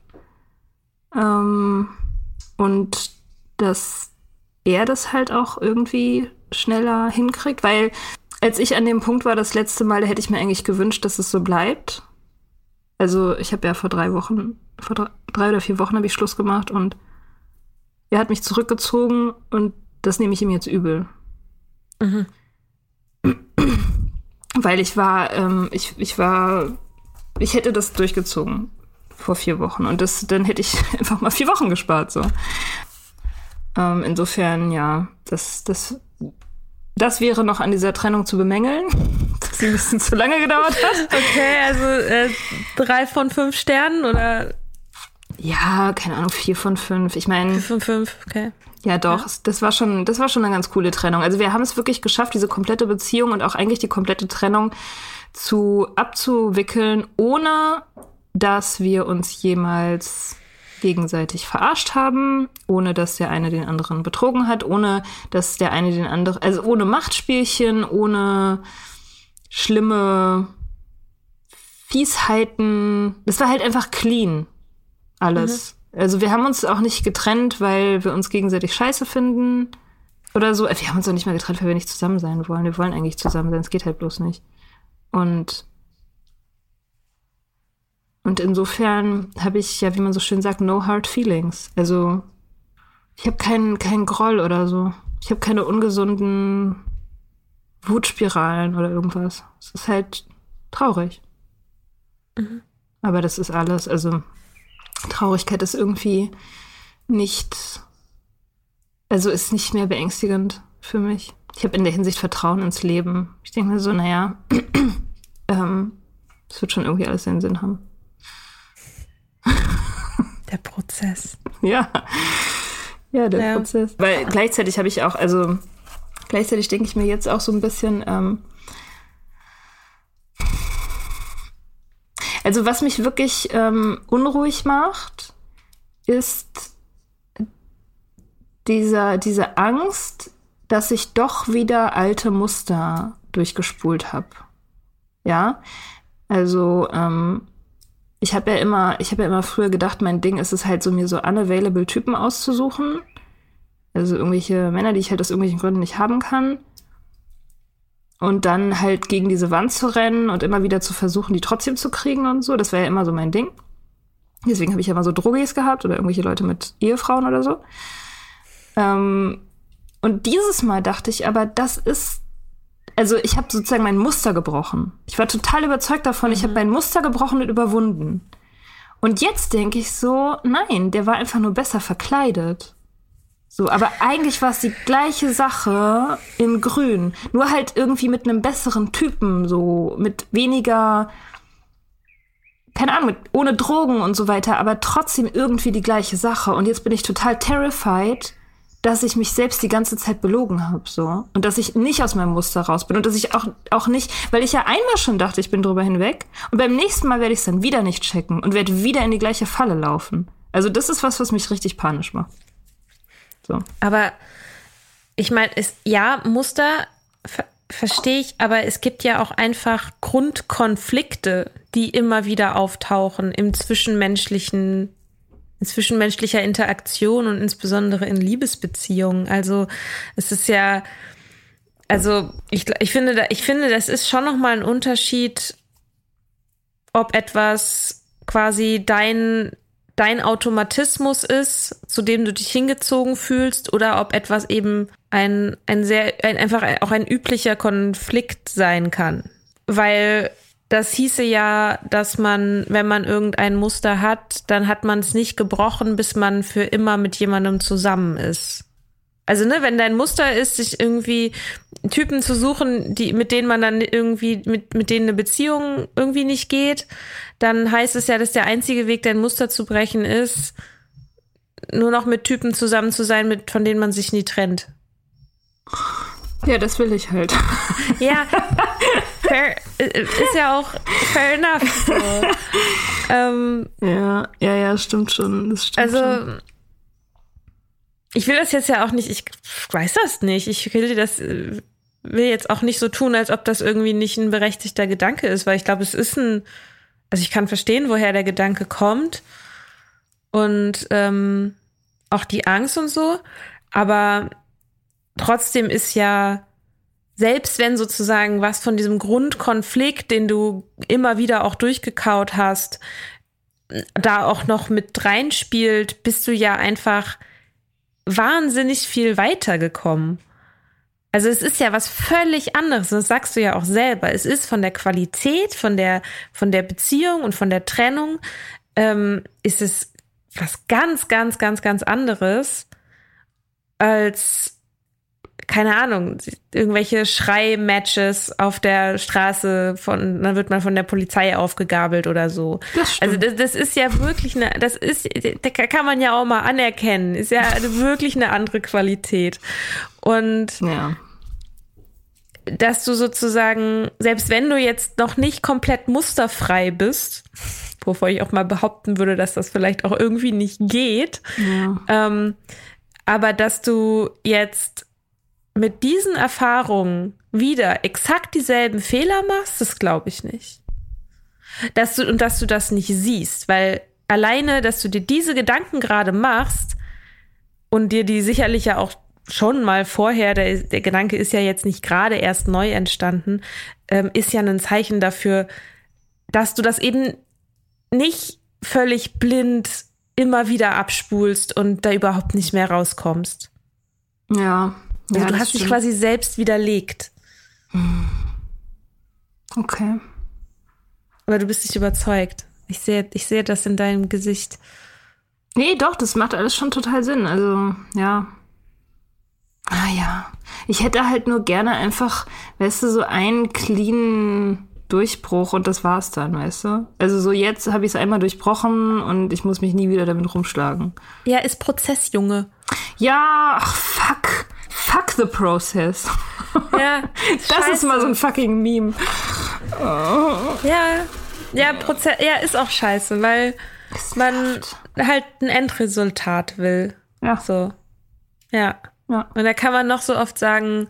Ähm, und dass er das halt auch irgendwie schneller hinkriegt, weil als ich an dem Punkt war, das letzte Mal, da hätte ich mir eigentlich gewünscht, dass es so bleibt. Also ich habe ja vor drei Wochen, vor drei, drei oder vier Wochen habe ich Schluss gemacht und er hat mich zurückgezogen und das nehme ich ihm jetzt übel. Weil ich war, ähm, ich, ich war, ich hätte das durchgezogen vor vier Wochen und das, dann hätte ich einfach mal vier Wochen gespart, so. Ähm, insofern, ja, das, das, das wäre noch an dieser Trennung zu bemängeln, dass sie ein bisschen zu lange gedauert hat. Okay, also äh, drei von fünf Sternen oder Ja, keine Ahnung, vier von fünf. Ich meine, vier von fünf, okay. Ja, doch. Das war schon, das war schon eine ganz coole Trennung. Also wir haben es wirklich geschafft, diese komplette Beziehung und auch eigentlich die komplette Trennung zu abzuwickeln, ohne dass wir uns jemals gegenseitig verarscht haben, ohne dass der eine den anderen betrogen hat, ohne dass der eine den anderen, also ohne Machtspielchen, ohne schlimme Fiesheiten. Das war halt einfach clean alles. Also wir haben uns auch nicht getrennt, weil wir uns gegenseitig scheiße finden oder so. Wir haben uns auch nicht mehr getrennt, weil wir nicht zusammen sein wollen. Wir wollen eigentlich zusammen sein, es geht halt bloß nicht. Und und insofern habe ich ja, wie man so schön sagt, no hard feelings. Also ich habe keinen keinen Groll oder so. Ich habe keine ungesunden Wutspiralen oder irgendwas. Es ist halt traurig. Aber das ist alles. Also Traurigkeit ist irgendwie nicht, also ist nicht mehr beängstigend für mich. Ich habe in der Hinsicht Vertrauen ins Leben. Ich denke mir so, naja, ähm, es wird schon irgendwie alles seinen Sinn haben. Der Prozess. Ja. Ja, der Ja. Prozess. Weil gleichzeitig habe ich auch, also gleichzeitig denke ich mir jetzt auch so ein bisschen, ähm, also was mich wirklich ähm, unruhig macht, ist dieser, diese Angst, dass ich doch wieder alte Muster durchgespult habe. Ja, also ähm, ich habe ja immer, ich habe ja immer früher gedacht, mein Ding ist es halt so, mir so unavailable Typen auszusuchen. Also irgendwelche Männer, die ich halt aus irgendwelchen Gründen nicht haben kann. Und dann halt gegen diese Wand zu rennen und immer wieder zu versuchen, die trotzdem zu kriegen und so. Das war ja immer so mein Ding. Deswegen habe ich ja immer so Drogis gehabt oder irgendwelche Leute mit Ehefrauen oder so. Ähm, und dieses Mal dachte ich aber, das ist also ich habe sozusagen mein Muster gebrochen. Ich war total überzeugt davon, ich habe mein Muster gebrochen und überwunden. Und jetzt denke ich so, nein, der war einfach nur besser verkleidet. So, aber eigentlich war es die gleiche Sache in Grün, nur halt irgendwie mit einem besseren Typen, so mit weniger, keine Ahnung, mit, ohne Drogen und so weiter, aber trotzdem irgendwie die gleiche Sache. Und jetzt bin ich total terrified, dass ich mich selbst die ganze Zeit belogen habe, so. Und dass ich nicht aus meinem Muster raus bin und dass ich auch, auch nicht, weil ich ja einmal schon dachte, ich bin drüber hinweg und beim nächsten Mal werde ich es dann wieder nicht checken und werde wieder in die gleiche Falle laufen. Also das ist was, was mich richtig panisch macht. So. Aber ich meine, es ja, Muster ver verstehe ich, aber es gibt ja auch einfach Grundkonflikte, die immer wieder auftauchen im zwischenmenschlichen in zwischenmenschlicher Interaktion und insbesondere in Liebesbeziehungen. Also es ist ja, also ich, ich finde, ich finde, das ist schon noch mal ein Unterschied, ob etwas quasi dein dein Automatismus ist, zu dem du dich hingezogen fühlst, oder ob etwas eben ein, ein sehr, ein, einfach auch ein üblicher Konflikt sein kann. Weil das hieße ja, dass man, wenn man irgendein Muster hat, dann hat man es nicht gebrochen, bis man für immer mit jemandem zusammen ist. Also, ne, wenn dein Muster ist, sich irgendwie Typen zu suchen, die, mit denen man dann irgendwie, mit, mit denen eine Beziehung irgendwie nicht geht, dann heißt es ja, dass der einzige Weg, dein Muster zu brechen, ist, nur noch mit Typen zusammen zu sein, mit, von denen man sich nie trennt. Ja, das will ich halt. Ja, fair, äh, ist ja auch fair enough. So. ähm, ja, ja, ja, stimmt schon. Das stimmt also, schon. ich will das jetzt ja auch nicht, ich weiß das nicht. Ich will das, äh, will jetzt auch nicht so tun, als ob das irgendwie nicht ein berechtigter Gedanke ist, weil ich glaube, es ist ein, also ich kann verstehen, woher der Gedanke kommt und ähm, auch die Angst und so, aber trotzdem ist ja, selbst wenn sozusagen was von diesem Grundkonflikt, den du immer wieder auch durchgekaut hast, da auch noch mit reinspielt, bist du ja einfach wahnsinnig viel weitergekommen. Also es ist ja was völlig anderes, das sagst du ja auch selber. Es ist von der Qualität, von der, von der Beziehung und von der Trennung, ähm, ist es was ganz, ganz, ganz, ganz anderes als keine Ahnung, irgendwelche Schreimatches auf der Straße von, dann wird man von der Polizei aufgegabelt oder so. Das also das, das ist ja wirklich eine, das ist, da kann man ja auch mal anerkennen, ist ja wirklich eine andere Qualität. Und ja. Dass du sozusagen, selbst wenn du jetzt noch nicht komplett musterfrei bist, wovor ich auch mal behaupten würde, dass das vielleicht auch irgendwie nicht geht, Ja. ähm, aber dass du jetzt mit diesen Erfahrungen wieder exakt dieselben Fehler machst, das glaube ich nicht. Dass du, und dass du das nicht siehst, weil alleine, dass du dir diese Gedanken gerade machst und dir die sicherlich ja auch schon mal vorher, der, der Gedanke ist ja jetzt nicht gerade erst neu entstanden, ähm, ist ja ein Zeichen dafür, dass du das eben nicht völlig blind immer wieder abspulst und da überhaupt nicht mehr rauskommst. Ja. Also ja, du hast dich stimmt. quasi selbst widerlegt. Okay. Aber du bist nicht überzeugt. Ich sehe, ich sehe das in deinem Gesicht. Nee, doch, das macht alles schon total Sinn. Also, ja. Ah ja. Ich hätte halt nur gerne einfach, weißt du, so einen cleanen Durchbruch und das war's dann, weißt du? Also so jetzt habe ich es einmal durchbrochen und ich muss mich nie wieder damit rumschlagen. Ja, ist Prozess, Junge. Ja, ach fuck. Fuck the process. Ja, Das ist mal so ein fucking Meme. Ja, ja, Prozess, ja, ist auch scheiße, weil man halt ein Endresultat will. Ja. So. Ja. Ja. Und da kann man noch so oft sagen,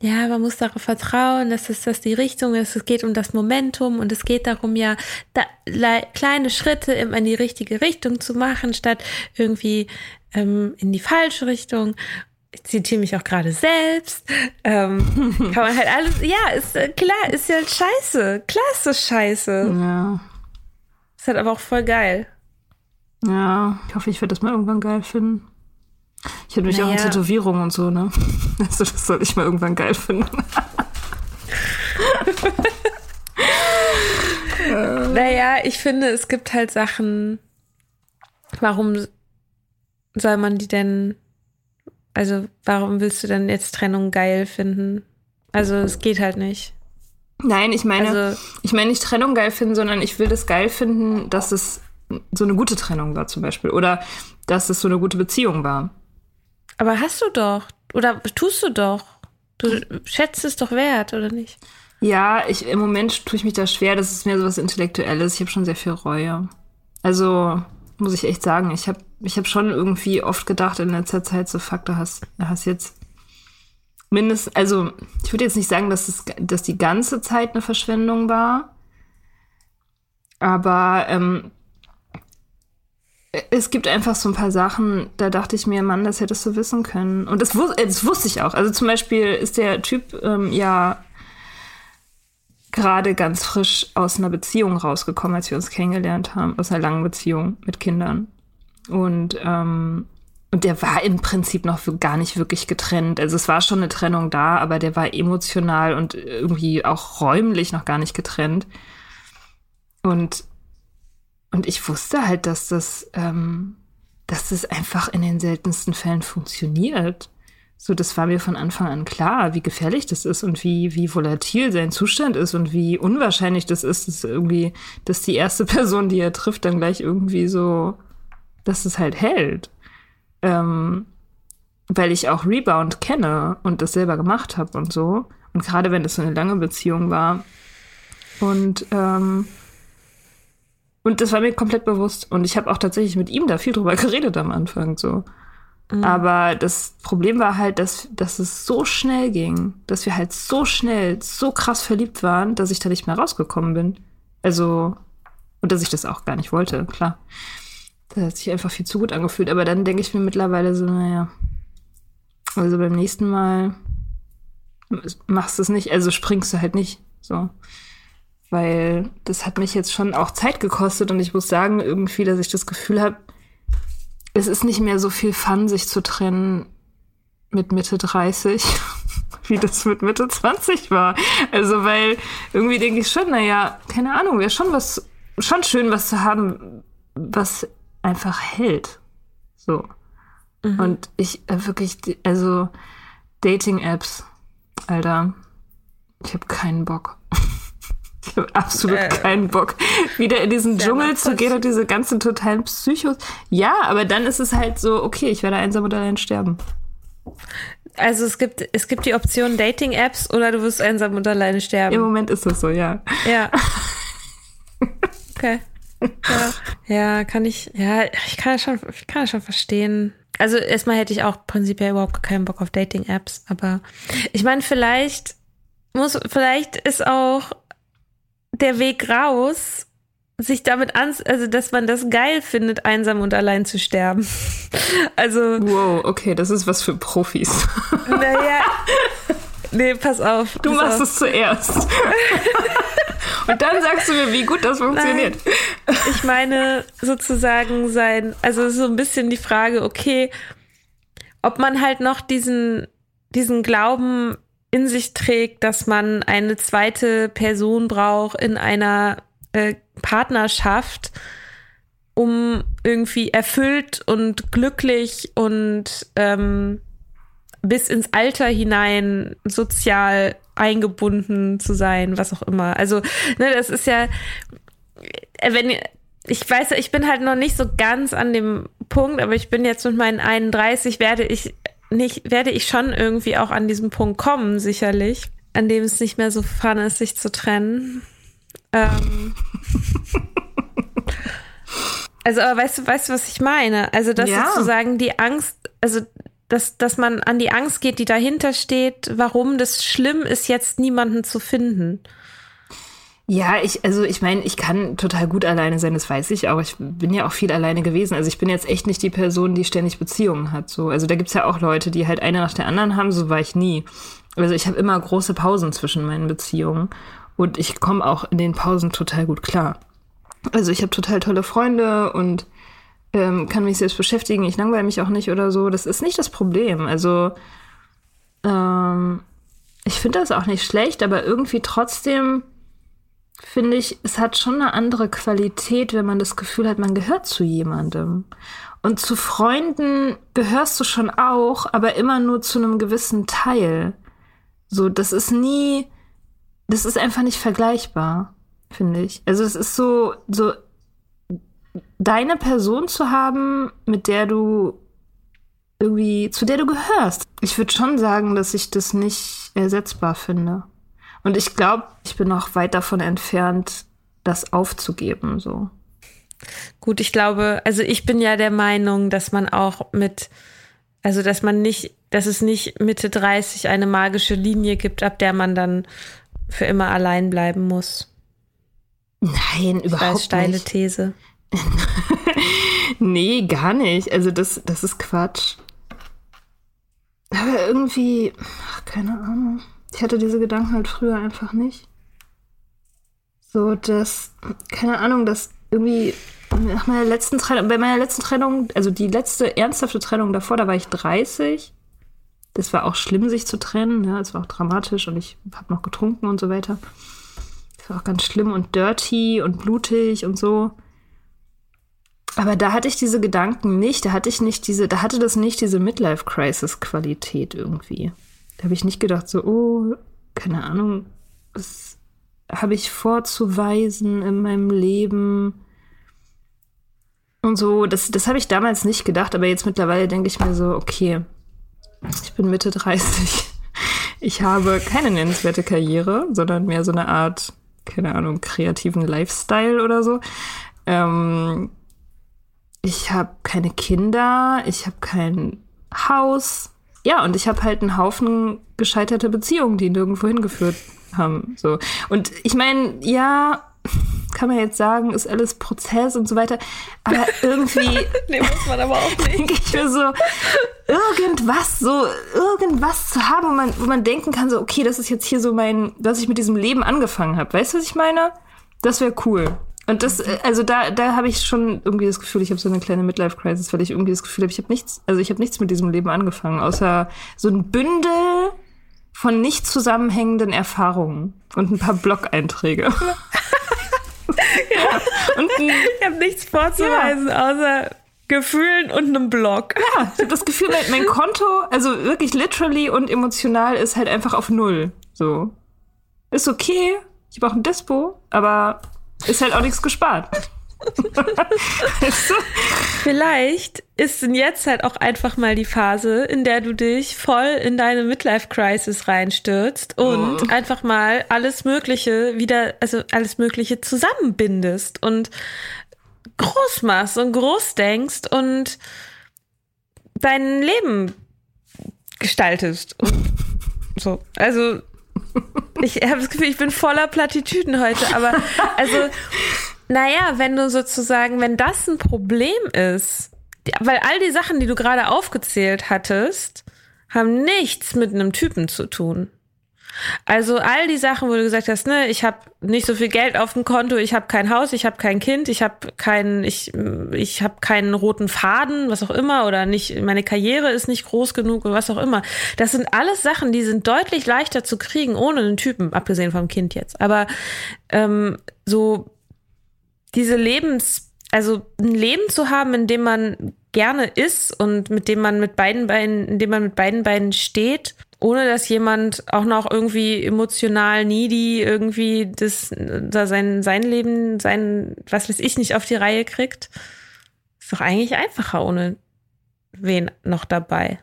ja, man muss darauf vertrauen, dass es das die Richtung ist. Es geht um das Momentum und es geht darum, ja, da, le- kleine Schritte immer in die richtige Richtung zu machen, statt irgendwie ähm, in die falsche Richtung. Ich zitiere mich auch gerade selbst. Ähm, kann man halt alles, ja, ist äh, klar, ist ja scheiße. Klar ist das scheiße. Ja. Ist halt aber auch voll geil. Ja. Ich hoffe, ich werde das mal irgendwann geil finden. Ich hätte mich auch in Naja. Tätowierungen und so, ne? Also das soll ich mal irgendwann geil finden. Naja, ich finde, es gibt halt Sachen. Warum soll man die denn. Also, warum willst du denn jetzt Trennung geil finden? Also, es geht halt nicht. Nein, ich meine, Also- ich meine nicht Trennung geil finden, sondern ich will das geil finden, dass es so eine gute Trennung war zum Beispiel. Oder dass es so eine gute Beziehung war. Aber hast du doch. Oder tust du doch. Du schätzt es doch wert, oder nicht? Ja, ich, im Moment tue ich mich da schwer. Das ist mehr so was Intellektuelles. Ich habe schon sehr viel Reue. Also muss ich echt sagen, ich habe ich hab schon irgendwie oft gedacht in letzter Zeit, so fuck, du hast, du hast jetzt mindestens, also ich würde jetzt nicht sagen, dass, es, dass die ganze Zeit eine Verschwendung war. Aber ähm, es gibt einfach so ein paar Sachen, da dachte ich mir, Mann, das hättest du wissen können. Und das, wus äh, das wusste ich auch. Also zum Beispiel ist der Typ ähm, ja gerade ganz frisch aus einer Beziehung rausgekommen, als wir uns kennengelernt haben, aus einer langen Beziehung mit Kindern. Und, ähm, und der war im Prinzip noch gar nicht wirklich getrennt. Also es war schon eine Trennung da, aber der war emotional und irgendwie auch räumlich noch gar nicht getrennt. Und, und ich wusste halt, dass das, ähm, dass das einfach in den seltensten Fällen funktioniert. So, das war mir von Anfang an klar, wie gefährlich das ist und wie, wie volatil sein Zustand ist und wie unwahrscheinlich das ist, dass irgendwie, dass die erste Person, die er trifft, dann gleich irgendwie so, dass es halt hält. Ähm, weil ich auch Rebound kenne und das selber gemacht habe und so. Und gerade wenn es so eine lange Beziehung war. Und, ähm, und das war mir komplett bewusst. Und ich habe auch tatsächlich mit ihm da viel drüber geredet am Anfang. So. Mhm. Aber das Problem war halt, dass, dass es so schnell ging, dass wir halt so schnell, so krass verliebt waren, dass ich da nicht mehr rausgekommen bin. Also, und dass ich das auch gar nicht wollte, klar. Das hat sich einfach viel zu gut angefühlt. Aber dann denke ich mir mittlerweile so, naja, also beim nächsten Mal machst du es nicht, also springst du halt nicht. So. Weil das hat mich jetzt schon auch Zeit gekostet und ich muss sagen, irgendwie, dass ich das Gefühl habe, es ist nicht mehr so viel Fun, sich zu trennen mit Mitte 30, wie das mit Mitte 20 war. Also, weil irgendwie denke ich schon, naja, keine Ahnung, wäre schon was, schon schön, was zu haben, was einfach hält. So. Mhm. Und ich äh, wirklich, also Dating-Apps, Alter, ich habe keinen Bock. Ich habe absolut äh, keinen Bock, wieder in diesen Dschungel zu gehen und diese ganzen totalen Psychos. Ja, aber dann ist es halt so, okay, ich werde einsam oder allein sterben. Also es gibt, es gibt die Option Dating-Apps oder du wirst einsam und alleine sterben. Im Moment ist das so, ja. Ja. Okay. Ja, ja kann ich, ja, ich kann das schon, ich kann das schon verstehen. Also erstmal hätte ich auch prinzipiell überhaupt keinen Bock auf Dating-Apps, aber ich meine, vielleicht muss, vielleicht ist auch der Weg raus, sich damit an, also dass man das geil findet, einsam und allein zu sterben. Also. Wow, okay, das ist was für Profis. Naja. Nee, pass auf. Du machst auf. es zuerst. und dann sagst du mir, wie gut das funktioniert. Nein, ich meine sozusagen sein, also so ein bisschen die Frage, okay, ob man halt noch diesen, diesen Glauben in sich trägt, dass man eine zweite Person braucht in einer äh, Partnerschaft, um irgendwie erfüllt und glücklich und ähm, bis ins Alter hinein sozial eingebunden zu sein, was auch immer. Also, ne, das ist ja, äh, wenn ich weiß, ich bin halt noch nicht so ganz an dem Punkt, aber ich bin jetzt mit meinen 31, werde ich nicht, werde ich schon irgendwie auch an diesem Punkt kommen, sicherlich, an dem es nicht mehr so fun ist, sich zu trennen. Ähm. also, aber weißt du, weißt du, was ich meine? Also, dass ja. sozusagen die Angst, also dass, dass man an die Angst geht, die dahinter steht, warum das schlimm ist, jetzt niemanden zu finden. Ja, ich, also ich meine, ich kann total gut alleine sein, das weiß ich auch. Ich bin ja auch viel alleine gewesen. Also ich bin jetzt echt nicht die Person, die ständig Beziehungen hat. So. Also da gibt's ja auch Leute, die halt eine nach der anderen haben, so war ich nie. Also ich habe immer große Pausen zwischen meinen Beziehungen und ich komme auch in den Pausen total gut klar. Also ich habe total tolle Freunde und ähm, kann mich selbst beschäftigen, ich langweile mich auch nicht oder so. Das ist nicht das Problem. Also ähm, ich finde das auch nicht schlecht, aber irgendwie trotzdem finde ich, es hat schon eine andere Qualität, wenn man das Gefühl hat, man gehört zu jemandem. Und zu Freunden gehörst du schon auch, aber immer nur zu einem gewissen Teil. So, das ist nie, das ist einfach nicht vergleichbar, finde ich. Also es ist so, so deine Person zu haben, mit der du irgendwie, zu der du gehörst. Ich würde schon sagen, dass ich das nicht ersetzbar finde. Und ich glaube, ich bin noch weit davon entfernt, das aufzugeben, so. Gut, ich glaube, also ich bin ja der Meinung, dass man auch mit, also dass man nicht, dass es nicht Mitte 30 eine magische Linie gibt, ab der man dann für immer allein bleiben muss. Nein, überhaupt nicht. steile These. nee, gar nicht. Also das, das ist Quatsch. Aber irgendwie, ach, keine Ahnung. Ich hatte diese Gedanken halt früher einfach nicht. So, dass, keine Ahnung, dass irgendwie nach meiner letzten Trennung, bei meiner letzten Trennung, also die letzte ernsthafte Trennung davor, da war ich 30. Das war auch schlimm, sich zu trennen. Ja, es war auch dramatisch und ich habe noch getrunken und so weiter. Das war auch ganz schlimm und dirty und blutig und so. Aber da hatte ich diese Gedanken nicht, da hatte ich nicht diese, da hatte das nicht diese Midlife-Crisis-Qualität irgendwie. Da habe ich nicht gedacht, so, oh, keine Ahnung, was habe ich vorzuweisen in meinem Leben? Und so, das, das habe ich damals nicht gedacht, aber jetzt mittlerweile denke ich mir so, okay, ich bin Mitte 30. Ich habe keine nennenswerte Karriere, sondern mehr so eine Art, keine Ahnung, kreativen Lifestyle oder so. Ähm, ich habe keine Kinder, ich habe kein Haus. Ja, und ich habe halt einen Haufen gescheiterte Beziehungen, die nirgendwo hingeführt haben. So. Und ich meine, ja, kann man jetzt sagen, ist alles Prozess und so weiter. Aber irgendwie. nee, muss man aber auch nicht. Denke ich mir so, irgendwas, so, irgendwas zu haben, wo man, wo man denken kann, so, okay, das ist jetzt hier so mein, was ich mit diesem Leben angefangen habe. Weißt du, was ich meine? Das wäre cool. Und das, äh, also da, da habe ich schon irgendwie das Gefühl, ich habe so eine kleine Midlife-Crisis, weil ich irgendwie das Gefühl habe, ich habe nichts, also ich habe nichts mit diesem Leben angefangen, außer so ein Bündel von nicht zusammenhängenden Erfahrungen und ein paar Blog-Einträge. ja. und ein, ich habe nichts vorzuweisen, ja. außer Gefühlen und einem Blog. Ja, ich habe das Gefühl, mein, mein Konto, also wirklich literally und emotional, ist halt einfach auf Null. So. Ist okay, ich brauche ein Dispo, aber ist halt auch nichts gespart. Vielleicht ist denn jetzt halt auch einfach mal die Phase, in der du dich voll in deine Midlife-Crisis reinstürzt und oh. einfach mal alles Mögliche wieder, also alles Mögliche zusammenbindest und groß machst und groß denkst und dein Leben gestaltest. So. Also ich habe das Gefühl, ich bin voller Plattitüden heute, aber also, naja, wenn du sozusagen, wenn das ein Problem ist, weil all die Sachen, die du gerade aufgezählt hattest, haben nichts mit einem Typen zu tun. Also all die Sachen, wo du gesagt hast, ne, ich habe nicht so viel Geld auf dem Konto, ich habe kein Haus, ich habe kein Kind, ich habe keinen, ich, ich habe keinen roten Faden, was auch immer, oder nicht, meine Karriere ist nicht groß genug oder was auch immer. Das sind alles Sachen, die sind deutlich leichter zu kriegen ohne einen Typen, abgesehen vom Kind jetzt. Aber ähm, so diese Lebens, also ein Leben zu haben, in dem man gerne ist und mit dem man mit beiden Beinen, in dem man mit beiden Beinen steht ohne dass jemand auch noch irgendwie emotional needy irgendwie das, da sein, sein Leben, sein, was weiß ich, nicht auf die Reihe kriegt. Ist doch eigentlich einfacher ohne wen noch dabei.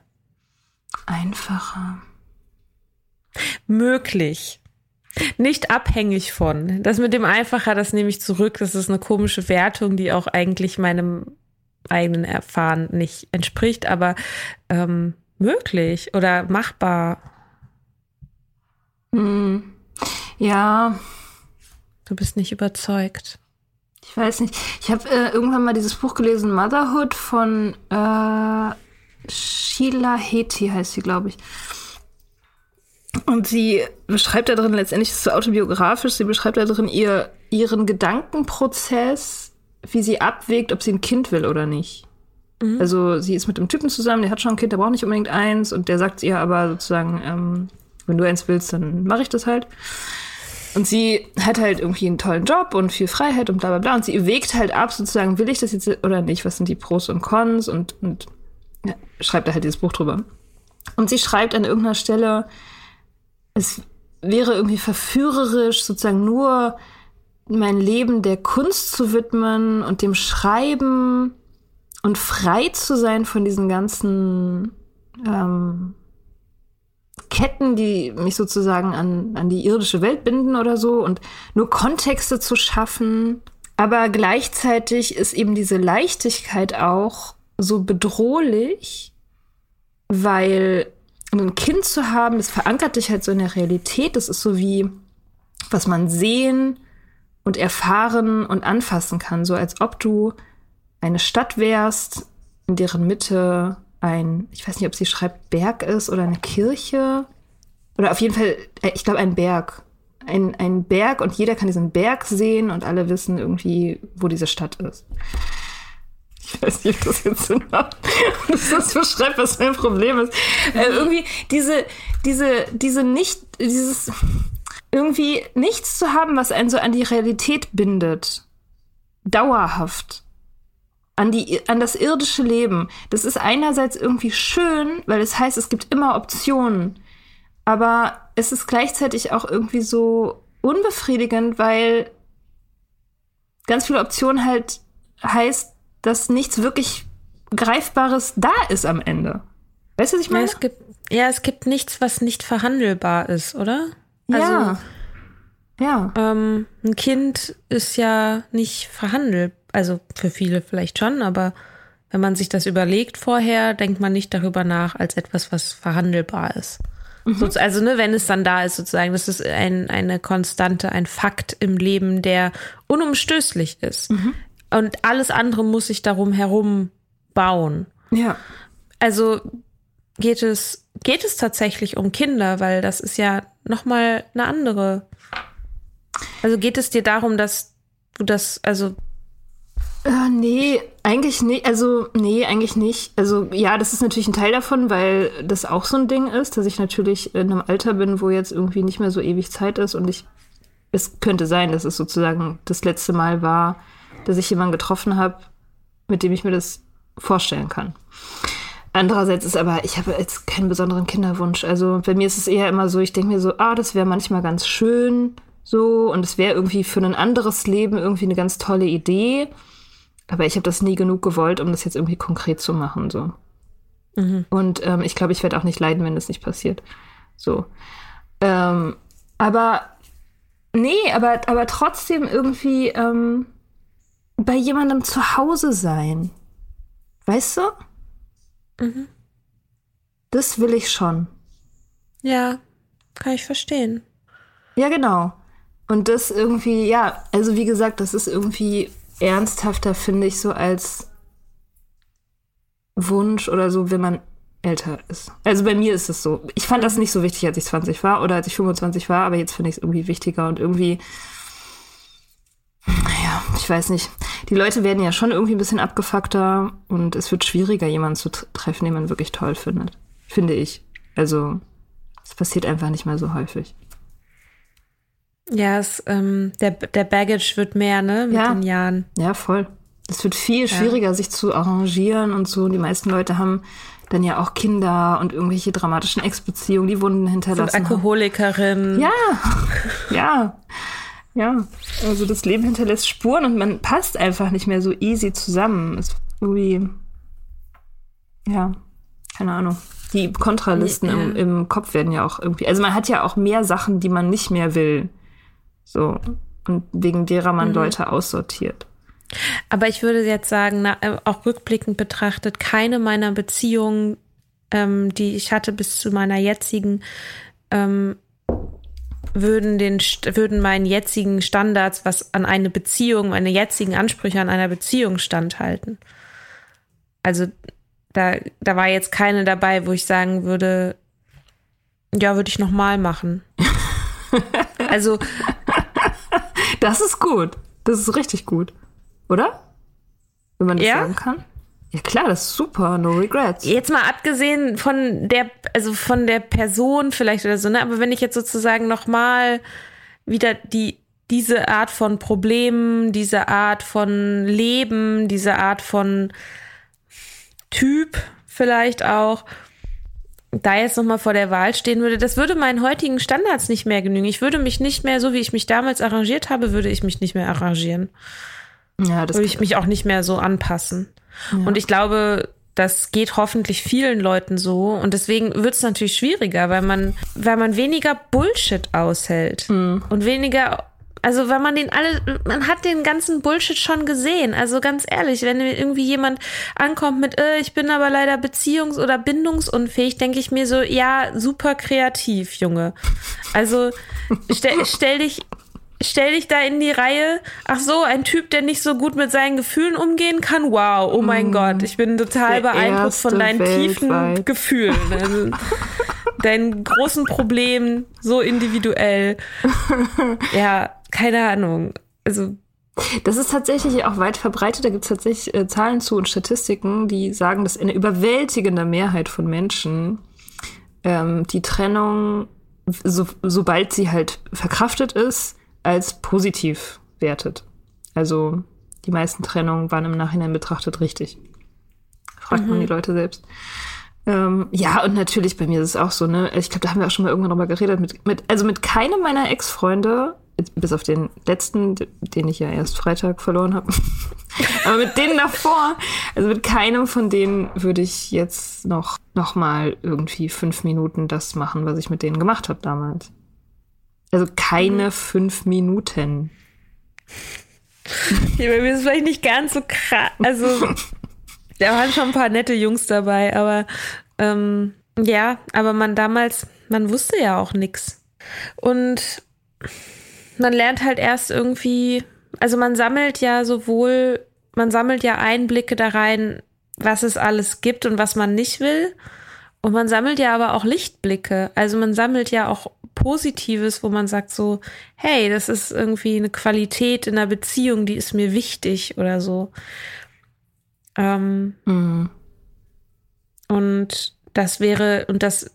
Einfacher. Möglich. Nicht abhängig von. Das mit dem einfacher, das nehme ich zurück. Das ist eine komische Wertung, die auch eigentlich meinem eigenen Erfahren nicht entspricht. Aber ähm, möglich oder machbar. Hm. Ja. Du bist nicht überzeugt. Ich weiß nicht. Ich habe äh, irgendwann mal dieses Buch gelesen, Motherhood von äh, Sheila Heti heißt sie, glaube ich. Und sie beschreibt da drin, letztendlich ist es so autobiografisch, sie beschreibt da drin ihr, ihren Gedankenprozess, wie sie abwägt, ob sie ein Kind will oder nicht. Mhm. Also sie ist mit einem Typen zusammen, der hat schon ein Kind, der braucht nicht unbedingt eins und der sagt ihr aber sozusagen, ähm, wenn du eins willst, dann mache ich das halt. Und sie hat halt irgendwie einen tollen Job und viel Freiheit und bla bla bla. Und sie wägt halt ab, sozusagen, will ich das jetzt oder nicht? Was sind die Pros und Cons? Und, und ja, schreibt da halt dieses Buch drüber. Und sie schreibt an irgendeiner Stelle, es wäre irgendwie verführerisch, sozusagen nur mein Leben der Kunst zu widmen und dem Schreiben und frei zu sein von diesen ganzen ähm, Ketten, die mich sozusagen an, an die irdische Welt binden oder so und nur Kontexte zu schaffen. Aber gleichzeitig ist eben diese Leichtigkeit auch so bedrohlich, weil ein Kind zu haben, das verankert dich halt so in der Realität. Das ist so wie, was man sehen und erfahren und anfassen kann. So als ob du eine Stadt wärst, in deren Mitte ein, ich weiß nicht, ob sie schreibt, Berg ist oder eine Kirche. Oder auf jeden Fall, äh, ich glaube, ein Berg. Ein, ein Berg und jeder kann diesen Berg sehen und alle wissen irgendwie, wo diese Stadt ist. Ich weiß nicht, ob das jetzt Sinn macht. dass das beschreibt, was mein Problem ist. Äh, irgendwie diese, diese, diese nicht, dieses, irgendwie nichts zu haben, was einen so an die Realität bindet. Dauerhaft. An, die, an das irdische Leben. Das ist einerseits irgendwie schön, weil es heißt, es gibt immer Optionen. Aber es ist gleichzeitig auch irgendwie so unbefriedigend, weil ganz viele Optionen halt heißt, dass nichts wirklich Greifbares da ist am Ende. Weißt du, was ich meine? Ja, es gibt, ja, es gibt nichts, was nicht verhandelbar ist, oder? ja. Also, ja. ähm, ein Kind ist ja nicht verhandelbar. Also für viele vielleicht schon, aber wenn man sich das überlegt vorher, denkt man nicht darüber nach als etwas, was verhandelbar ist. So, also, ne, wenn es dann da ist, sozusagen, das ist ein, eine Konstante, ein Fakt im Leben, der unumstößlich ist. Und alles andere muss sich darum herum bauen. Ja. Also geht es, geht es tatsächlich um Kinder, weil das ist ja nochmal eine andere. Also geht es dir darum, dass du das, also Äh, nee, eigentlich nicht. Also, nee, eigentlich nicht. Also, ja, das ist natürlich ein Teil davon, weil das auch so ein Ding ist, dass ich natürlich in einem Alter bin, wo jetzt irgendwie nicht mehr so ewig Zeit ist und ich, es könnte sein, dass es sozusagen das letzte Mal war, dass ich jemanden getroffen habe, mit dem ich mir das vorstellen kann. Andererseits ist aber, ich habe jetzt keinen besonderen Kinderwunsch. Also bei mir ist es eher immer so, ich denke mir so, ah, das wäre manchmal ganz schön so und es wäre irgendwie für ein anderes Leben irgendwie eine ganz tolle Idee. Aber ich habe das nie genug gewollt, um das jetzt irgendwie konkret zu machen. So. Und ähm, ich glaube, ich werde auch nicht leiden, wenn das nicht passiert. So. Ähm, aber nee, aber, aber trotzdem irgendwie ähm, bei jemandem zu Hause sein. Weißt du? Das will ich schon. ja, kann ich verstehen. Ja, genau. Und das irgendwie, ja, also wie gesagt, das ist irgendwie ernsthafter, finde ich, so als Wunsch oder so, wenn man älter ist. Also bei mir ist es so. Ich fand das nicht so wichtig, als ich 20 war oder als ich 25 war, aber jetzt finde ich es irgendwie wichtiger und irgendwie, naja, ich weiß nicht. Die Leute werden ja schon irgendwie ein bisschen abgefuckter und es wird schwieriger, jemanden zu tr- treffen, den man wirklich toll findet. Finde ich. Also, es passiert einfach nicht mehr so häufig. Ja, es, ähm, der, der Baggage wird mehr, ne, mit Ja. den Jahren. Ja, voll. Es wird viel schwieriger, sich zu arrangieren und so. Die meisten Leute haben dann ja auch Kinder und irgendwelche dramatischen Ex-Beziehungen, die Wunden Und hinterlassen haben. Alkoholikerin. Ja, ja, ja. Also das Leben hinterlässt Spuren und man passt einfach nicht mehr so easy zusammen. Ist irgendwie, ja, keine Ahnung. Die Kontralisten Ja. im, im Kopf werden ja auch irgendwie, also man hat ja auch mehr Sachen, die man nicht mehr will. So. Und wegen derer man Leute aussortiert. Aber ich würde jetzt sagen, na, äh, auch rückblickend betrachtet, keine meiner Beziehungen, ähm, die ich hatte bis zu meiner jetzigen, ähm, würden den würden meinen jetzigen Standards, was an eine Beziehung, meine jetzigen Ansprüche an einer Beziehung standhalten. Also da, da war jetzt keine dabei, wo ich sagen würde, ja, würde ich noch mal machen. also Das ist gut. Das ist richtig gut. Oder? Wenn man das Ja? sagen kann. Ja klar, das ist super. No regrets. Jetzt mal abgesehen von der, also von der Person vielleicht oder so, ne? Aber wenn ich jetzt sozusagen nochmal wieder die, diese Art von Problemen, diese Art von Leben, diese Art von Typ vielleicht auch, da jetzt nochmal vor der Wahl stehen würde, das würde meinen heutigen Standards nicht mehr genügen. Ich würde mich nicht mehr, so wie ich mich damals arrangiert habe, würde ich mich nicht mehr arrangieren Ja, das würde ich mich auch nicht mehr so anpassen. Und ich glaube, das geht hoffentlich vielen Leuten so. Und deswegen wird es natürlich schwieriger, weil man, weil man weniger Bullshit aushält. Und weniger, also weil man den alle, man hat den ganzen Bullshit schon gesehen. Also ganz ehrlich, wenn irgendwie jemand ankommt mit, äh, ich bin aber leider beziehungs- oder bindungsunfähig, denke ich mir so, ja, super kreativ, Junge. Also stell, stell dich, stell dich da in die Reihe. Ach so, ein Typ, der nicht so gut mit seinen Gefühlen umgehen kann. Wow, oh mein Gott, ich bin total beeindruckt von deinen tiefen weltweit. Gefühlen. Also, deinen großen Problemen, so individuell. Ja, keine Ahnung. Also, Das ist tatsächlich auch weit verbreitet. Da gibt es tatsächlich äh, Zahlen zu und Statistiken, die sagen, dass eine überwältigende Mehrheit von Menschen ähm, die Trennung so, sobald sie halt verkraftet ist, als positiv wertet. Also die meisten Trennungen waren im Nachhinein betrachtet richtig. Fragt man die Leute selbst. Ähm, ja, und natürlich bei mir ist es auch so, ne? Ich glaube, da haben wir auch schon mal irgendwann drüber geredet. Mit, mit, also mit keinem meiner Ex-Freunde, bis auf den letzten, den ich ja erst Freitag verloren habe. Aber mit denen davor, also mit keinem von denen würde ich jetzt noch, noch mal irgendwie fünf Minuten das machen, was ich mit denen gemacht habe damals. Also keine fünf Minuten. Ja, bei mir ist es vielleicht nicht ganz so krass. Also, da waren schon ein paar nette Jungs dabei, aber ähm, ja, aber man damals, man wusste ja auch nichts. Und man lernt halt erst irgendwie, also man sammelt ja sowohl, man sammelt ja Einblicke da rein, was es alles gibt und was man nicht will. Und man sammelt ja aber auch Lichtblicke. Also man sammelt ja auch Positives, wo man sagt so, hey, das ist irgendwie eine Qualität in einer Beziehung, die ist mir wichtig oder so. Ähm, Mhm. und das wäre, und das,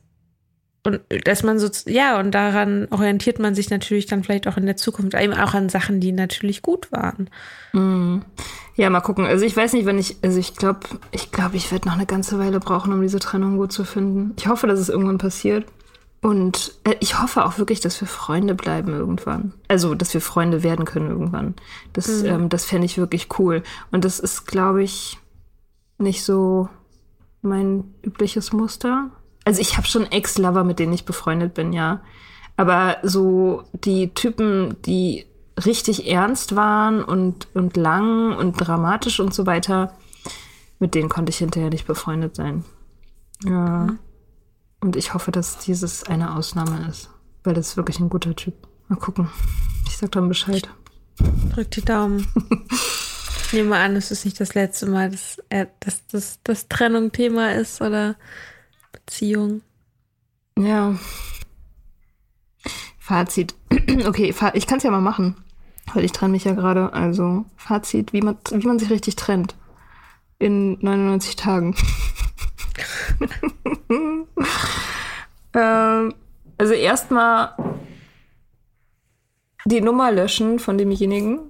und dass man so, ja, und daran orientiert man sich natürlich dann vielleicht auch in der Zukunft, eben auch an Sachen, die natürlich gut waren. Mhm. Ja, mal gucken. Also ich weiß nicht, wenn ich, also ich glaube, ich glaube, ich werde noch eine ganze Weile brauchen, um diese Trennung gut zu finden. Ich hoffe, dass es irgendwann passiert. Und äh, ich hoffe auch wirklich, dass wir Freunde bleiben irgendwann. Also, dass wir Freunde werden können irgendwann. Das, ähm, das fände ich wirklich cool. Und das ist, glaube ich, nicht so mein übliches Muster. Also ich habe schon Ex-Lover, mit denen ich befreundet bin, ja. Aber so die Typen, die richtig ernst waren und, und lang und dramatisch und so weiter, mit denen konnte ich hinterher nicht befreundet sein. Ja. Und ich hoffe, dass dieses eine Ausnahme ist. Weil das ist wirklich ein guter Typ. Mal gucken. Ich sag dann Bescheid. Drück die Daumen. Ich nehme an, es ist nicht das letzte Mal, dass, er, dass das, das Trennung Thema ist oder Beziehung. Ja. Fazit. Okay, ich kann es ja mal machen. Weil ich trenne mich ja gerade. Also Fazit, wie man, wie man sich richtig trennt. In 99 Tagen. ähm, also erstmal die Nummer löschen von demjenigen.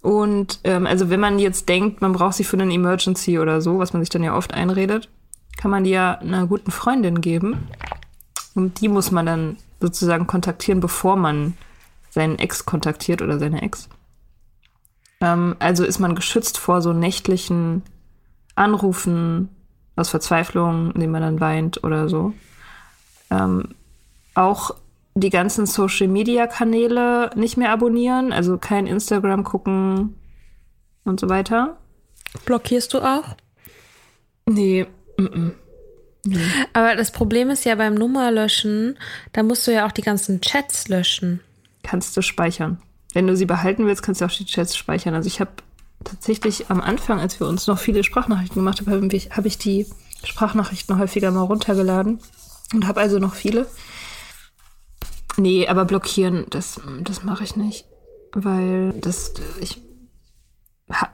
Und ähm, also wenn man jetzt denkt, man braucht sie für einen Emergency oder so, was man sich dann ja oft einredet, kann man die ja einer guten Freundin geben. Und die muss man dann sozusagen kontaktieren, bevor man seinen Ex kontaktiert oder seine Ex. Ähm, also ist man geschützt vor so nächtlichen Anrufen aus Verzweiflung, indem man dann weint oder so. Ähm, auch die ganzen Social-Media-Kanäle nicht mehr abonnieren, also kein Instagram gucken und so weiter. Blockierst du auch? Nee, Aber das Problem ist ja beim Nummerlöschen, da musst du ja auch die ganzen Chats löschen. kannst du speichern. Wenn du sie behalten willst, kannst du auch die Chats speichern. Also ich habe tatsächlich am Anfang, als wir uns noch viele Sprachnachrichten gemacht haben, habe ich, die Sprachnachrichten häufiger mal runtergeladen und habe also noch viele. Nee, aber blockieren, das, das mache ich nicht. Weil das, ich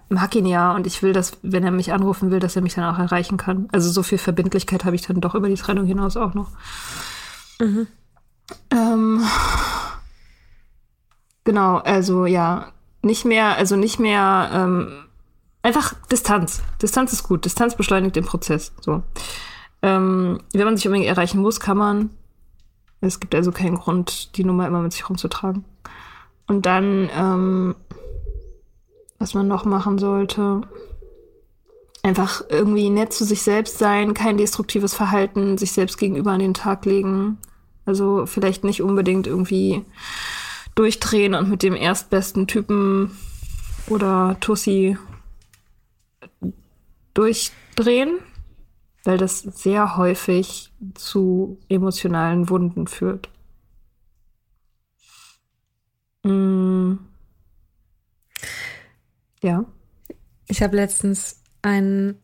mag ihn ja und ich will, dass, wenn er mich anrufen will, dass er mich dann auch erreichen kann. Also so viel Verbindlichkeit habe ich dann doch über die Trennung hinaus auch noch. Ähm, genau, also ja, nicht mehr, also nicht mehr, ähm, einfach Distanz. Distanz ist gut. Distanz beschleunigt den Prozess. So. Ähm, wenn man sich unbedingt erreichen muss, kann man. Es gibt also keinen Grund, die Nummer immer mit sich rumzutragen. Und dann, ähm, was man noch machen sollte, einfach irgendwie nett zu sich selbst sein, kein destruktives Verhalten sich selbst gegenüber an den Tag legen. Also vielleicht nicht unbedingt irgendwie durchdrehen und mit dem erstbesten Typen oder Tussi durchdrehen, weil das sehr häufig zu emotionalen Wunden führt. Mm. Ja. Ich habe letztens einen,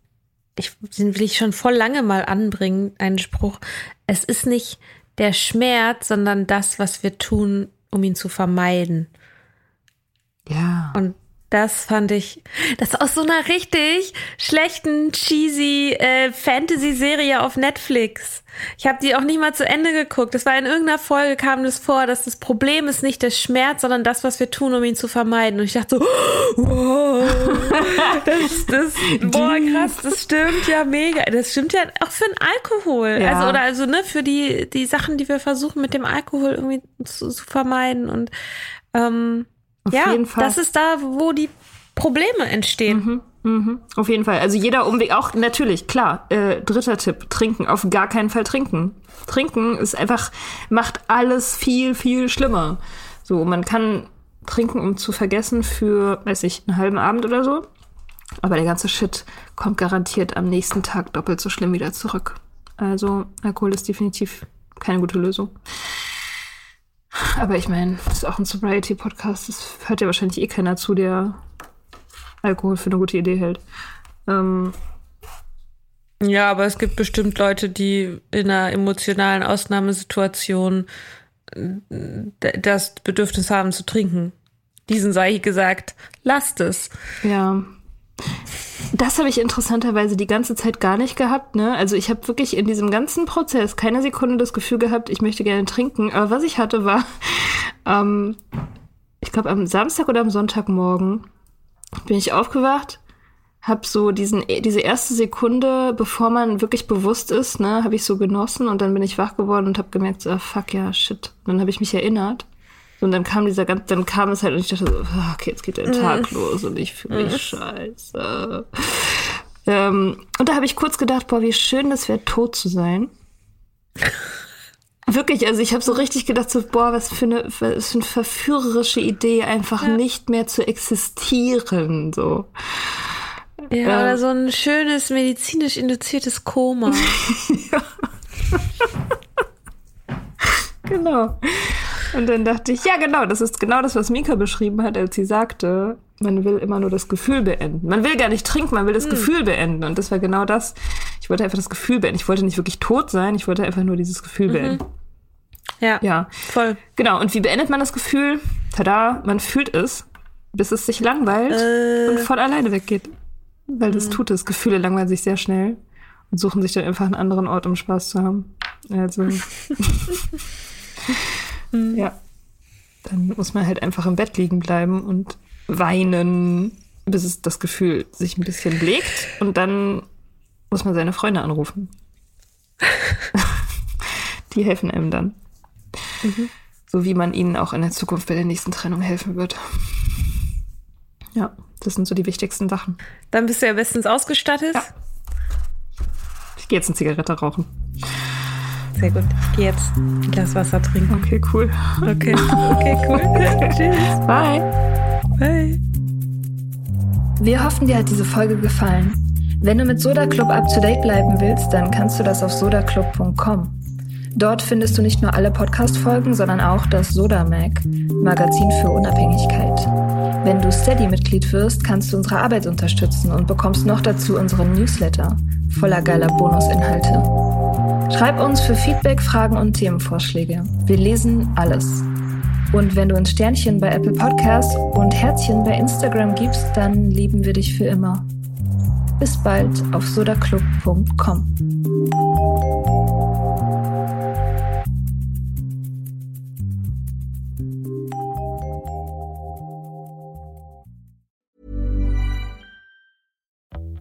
ich, den will ich schon voll lange mal anbringen, einen Spruch. Es ist nicht der Schmerz, sondern das, was wir tun, um ihn zu vermeiden. Ja. Und Das fand ich, das aus so einer richtig schlechten, cheesy äh, Fantasy-Serie auf Netflix. Ich habe die auch nicht mal zu Ende geguckt. Das war in irgendeiner Folge kam das vor, dass das Problem ist nicht der Schmerz, sondern das, was wir tun, um ihn zu vermeiden. Und ich dachte so, wow, das, das, boah, krass, das stimmt ja mega. Das stimmt ja auch für den Alkohol. Ja. Also, oder also, ne, für die, die Sachen, die wir versuchen mit dem Alkohol irgendwie zu, zu vermeiden. Und ähm, Auf ja, jeden Fall. das ist da, wo die Probleme entstehen. Mhm, auf jeden Fall. Also jeder Umweg, auch natürlich, klar. Äh, dritter Tipp, trinken. Auf gar keinen Fall trinken. Trinken ist einfach, macht alles viel, viel schlimmer. So, man kann trinken, um zu vergessen für, weiß ich, einen halben Abend oder so. Aber der ganze Shit kommt garantiert am nächsten Tag doppelt so schlimm wieder zurück. Also Alkohol ist definitiv keine gute Lösung. Aber ich meine, das ist auch ein Sobriety-Podcast. Das hört ja wahrscheinlich eh keiner zu, der Alkohol für eine gute Idee hält. Ähm, Ja, aber es gibt bestimmt Leute, die in einer emotionalen Ausnahmesituation äh, das Bedürfnis haben zu trinken. Diesen sei gesagt, lasst es. ja. Das habe ich interessanterweise die ganze Zeit gar nicht gehabt. Ne? Also ich habe wirklich in diesem ganzen Prozess keine Sekunde das Gefühl gehabt, ich möchte gerne trinken. Aber was ich hatte war, ähm, ich glaube am Samstag oder am Sonntagmorgen bin ich aufgewacht, habe so diesen diese erste Sekunde, bevor man wirklich bewusst ist, ne, habe ich so genossen und dann bin ich wach geworden und habe gemerkt, so, ah, fuck ja, shit. Und dann habe ich mich erinnert. Und dann kam dieser ganz, dann kam es halt und ich dachte so, ah, okay, jetzt geht der Tag los und ich fühle mich scheiße. Ähm, und da habe ich kurz gedacht, boah, wie schön das wäre, tot zu sein. Wirklich, also ich habe so richtig gedacht, so, boah, was für eine, was für eine verführerische Idee, einfach nicht mehr zu existieren. So. Ja, Ja. oder so ein schönes medizinisch induziertes Koma. Genau. Und dann dachte ich, ja, genau, das ist genau das, was Mika beschrieben hat, als sie sagte, man will immer nur das Gefühl beenden. Man will gar nicht trinken, man will das Gefühl beenden. Und das war genau das. Ich wollte einfach das Gefühl beenden. Ich wollte nicht wirklich tot sein, ich wollte einfach nur dieses Gefühl beenden. Ja, Ja. voll. Genau. Und wie beendet man das Gefühl? Tada, man fühlt es, bis es sich langweilt und von alleine weggeht. Weil das tut es. Gefühle langweilen sich sehr schnell und suchen sich dann einfach einen anderen Ort, um Spaß zu haben. Also. ja. Dann muss man halt einfach im Bett liegen bleiben und weinen, bis es das Gefühl sich ein bisschen legt. Und dann muss man seine Freunde anrufen. Die helfen einem dann. So wie man ihnen auch in der Zukunft bei der nächsten Trennung helfen wird. Ja, das sind so die wichtigsten Sachen. Dann bist du ja bestens ausgestattet. Ja. Ich gehe jetzt eine Zigarette rauchen. Sehr gut. Ich gehe jetzt ein Glas Wasser trinken. Okay, cool. Okay, okay, cool. Tschüss. Bye. Bye. Wir hoffen, dir hat diese Folge gefallen. Wenn du mit Soda Club up to date bleiben willst, dann kannst du das auf sodaclub.com. Dort findest du nicht nur alle Podcast-Folgen, sondern auch das Soda Mag, Magazin für Unabhängigkeit. Wenn du Steady-Mitglied wirst, kannst du unsere Arbeit unterstützen und bekommst noch dazu unseren Newsletter voller geiler Bonusinhalte. Schreib uns für Feedback, Fragen und Themenvorschläge. Wir lesen alles. Und wenn du uns Sternchen bei Apple Podcasts und Herzchen bei Instagram gibst, dann lieben wir dich für immer. Bis bald auf sodaclub.com.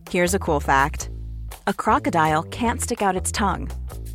Here's a cool fact a crocodile can't stick out its tongue.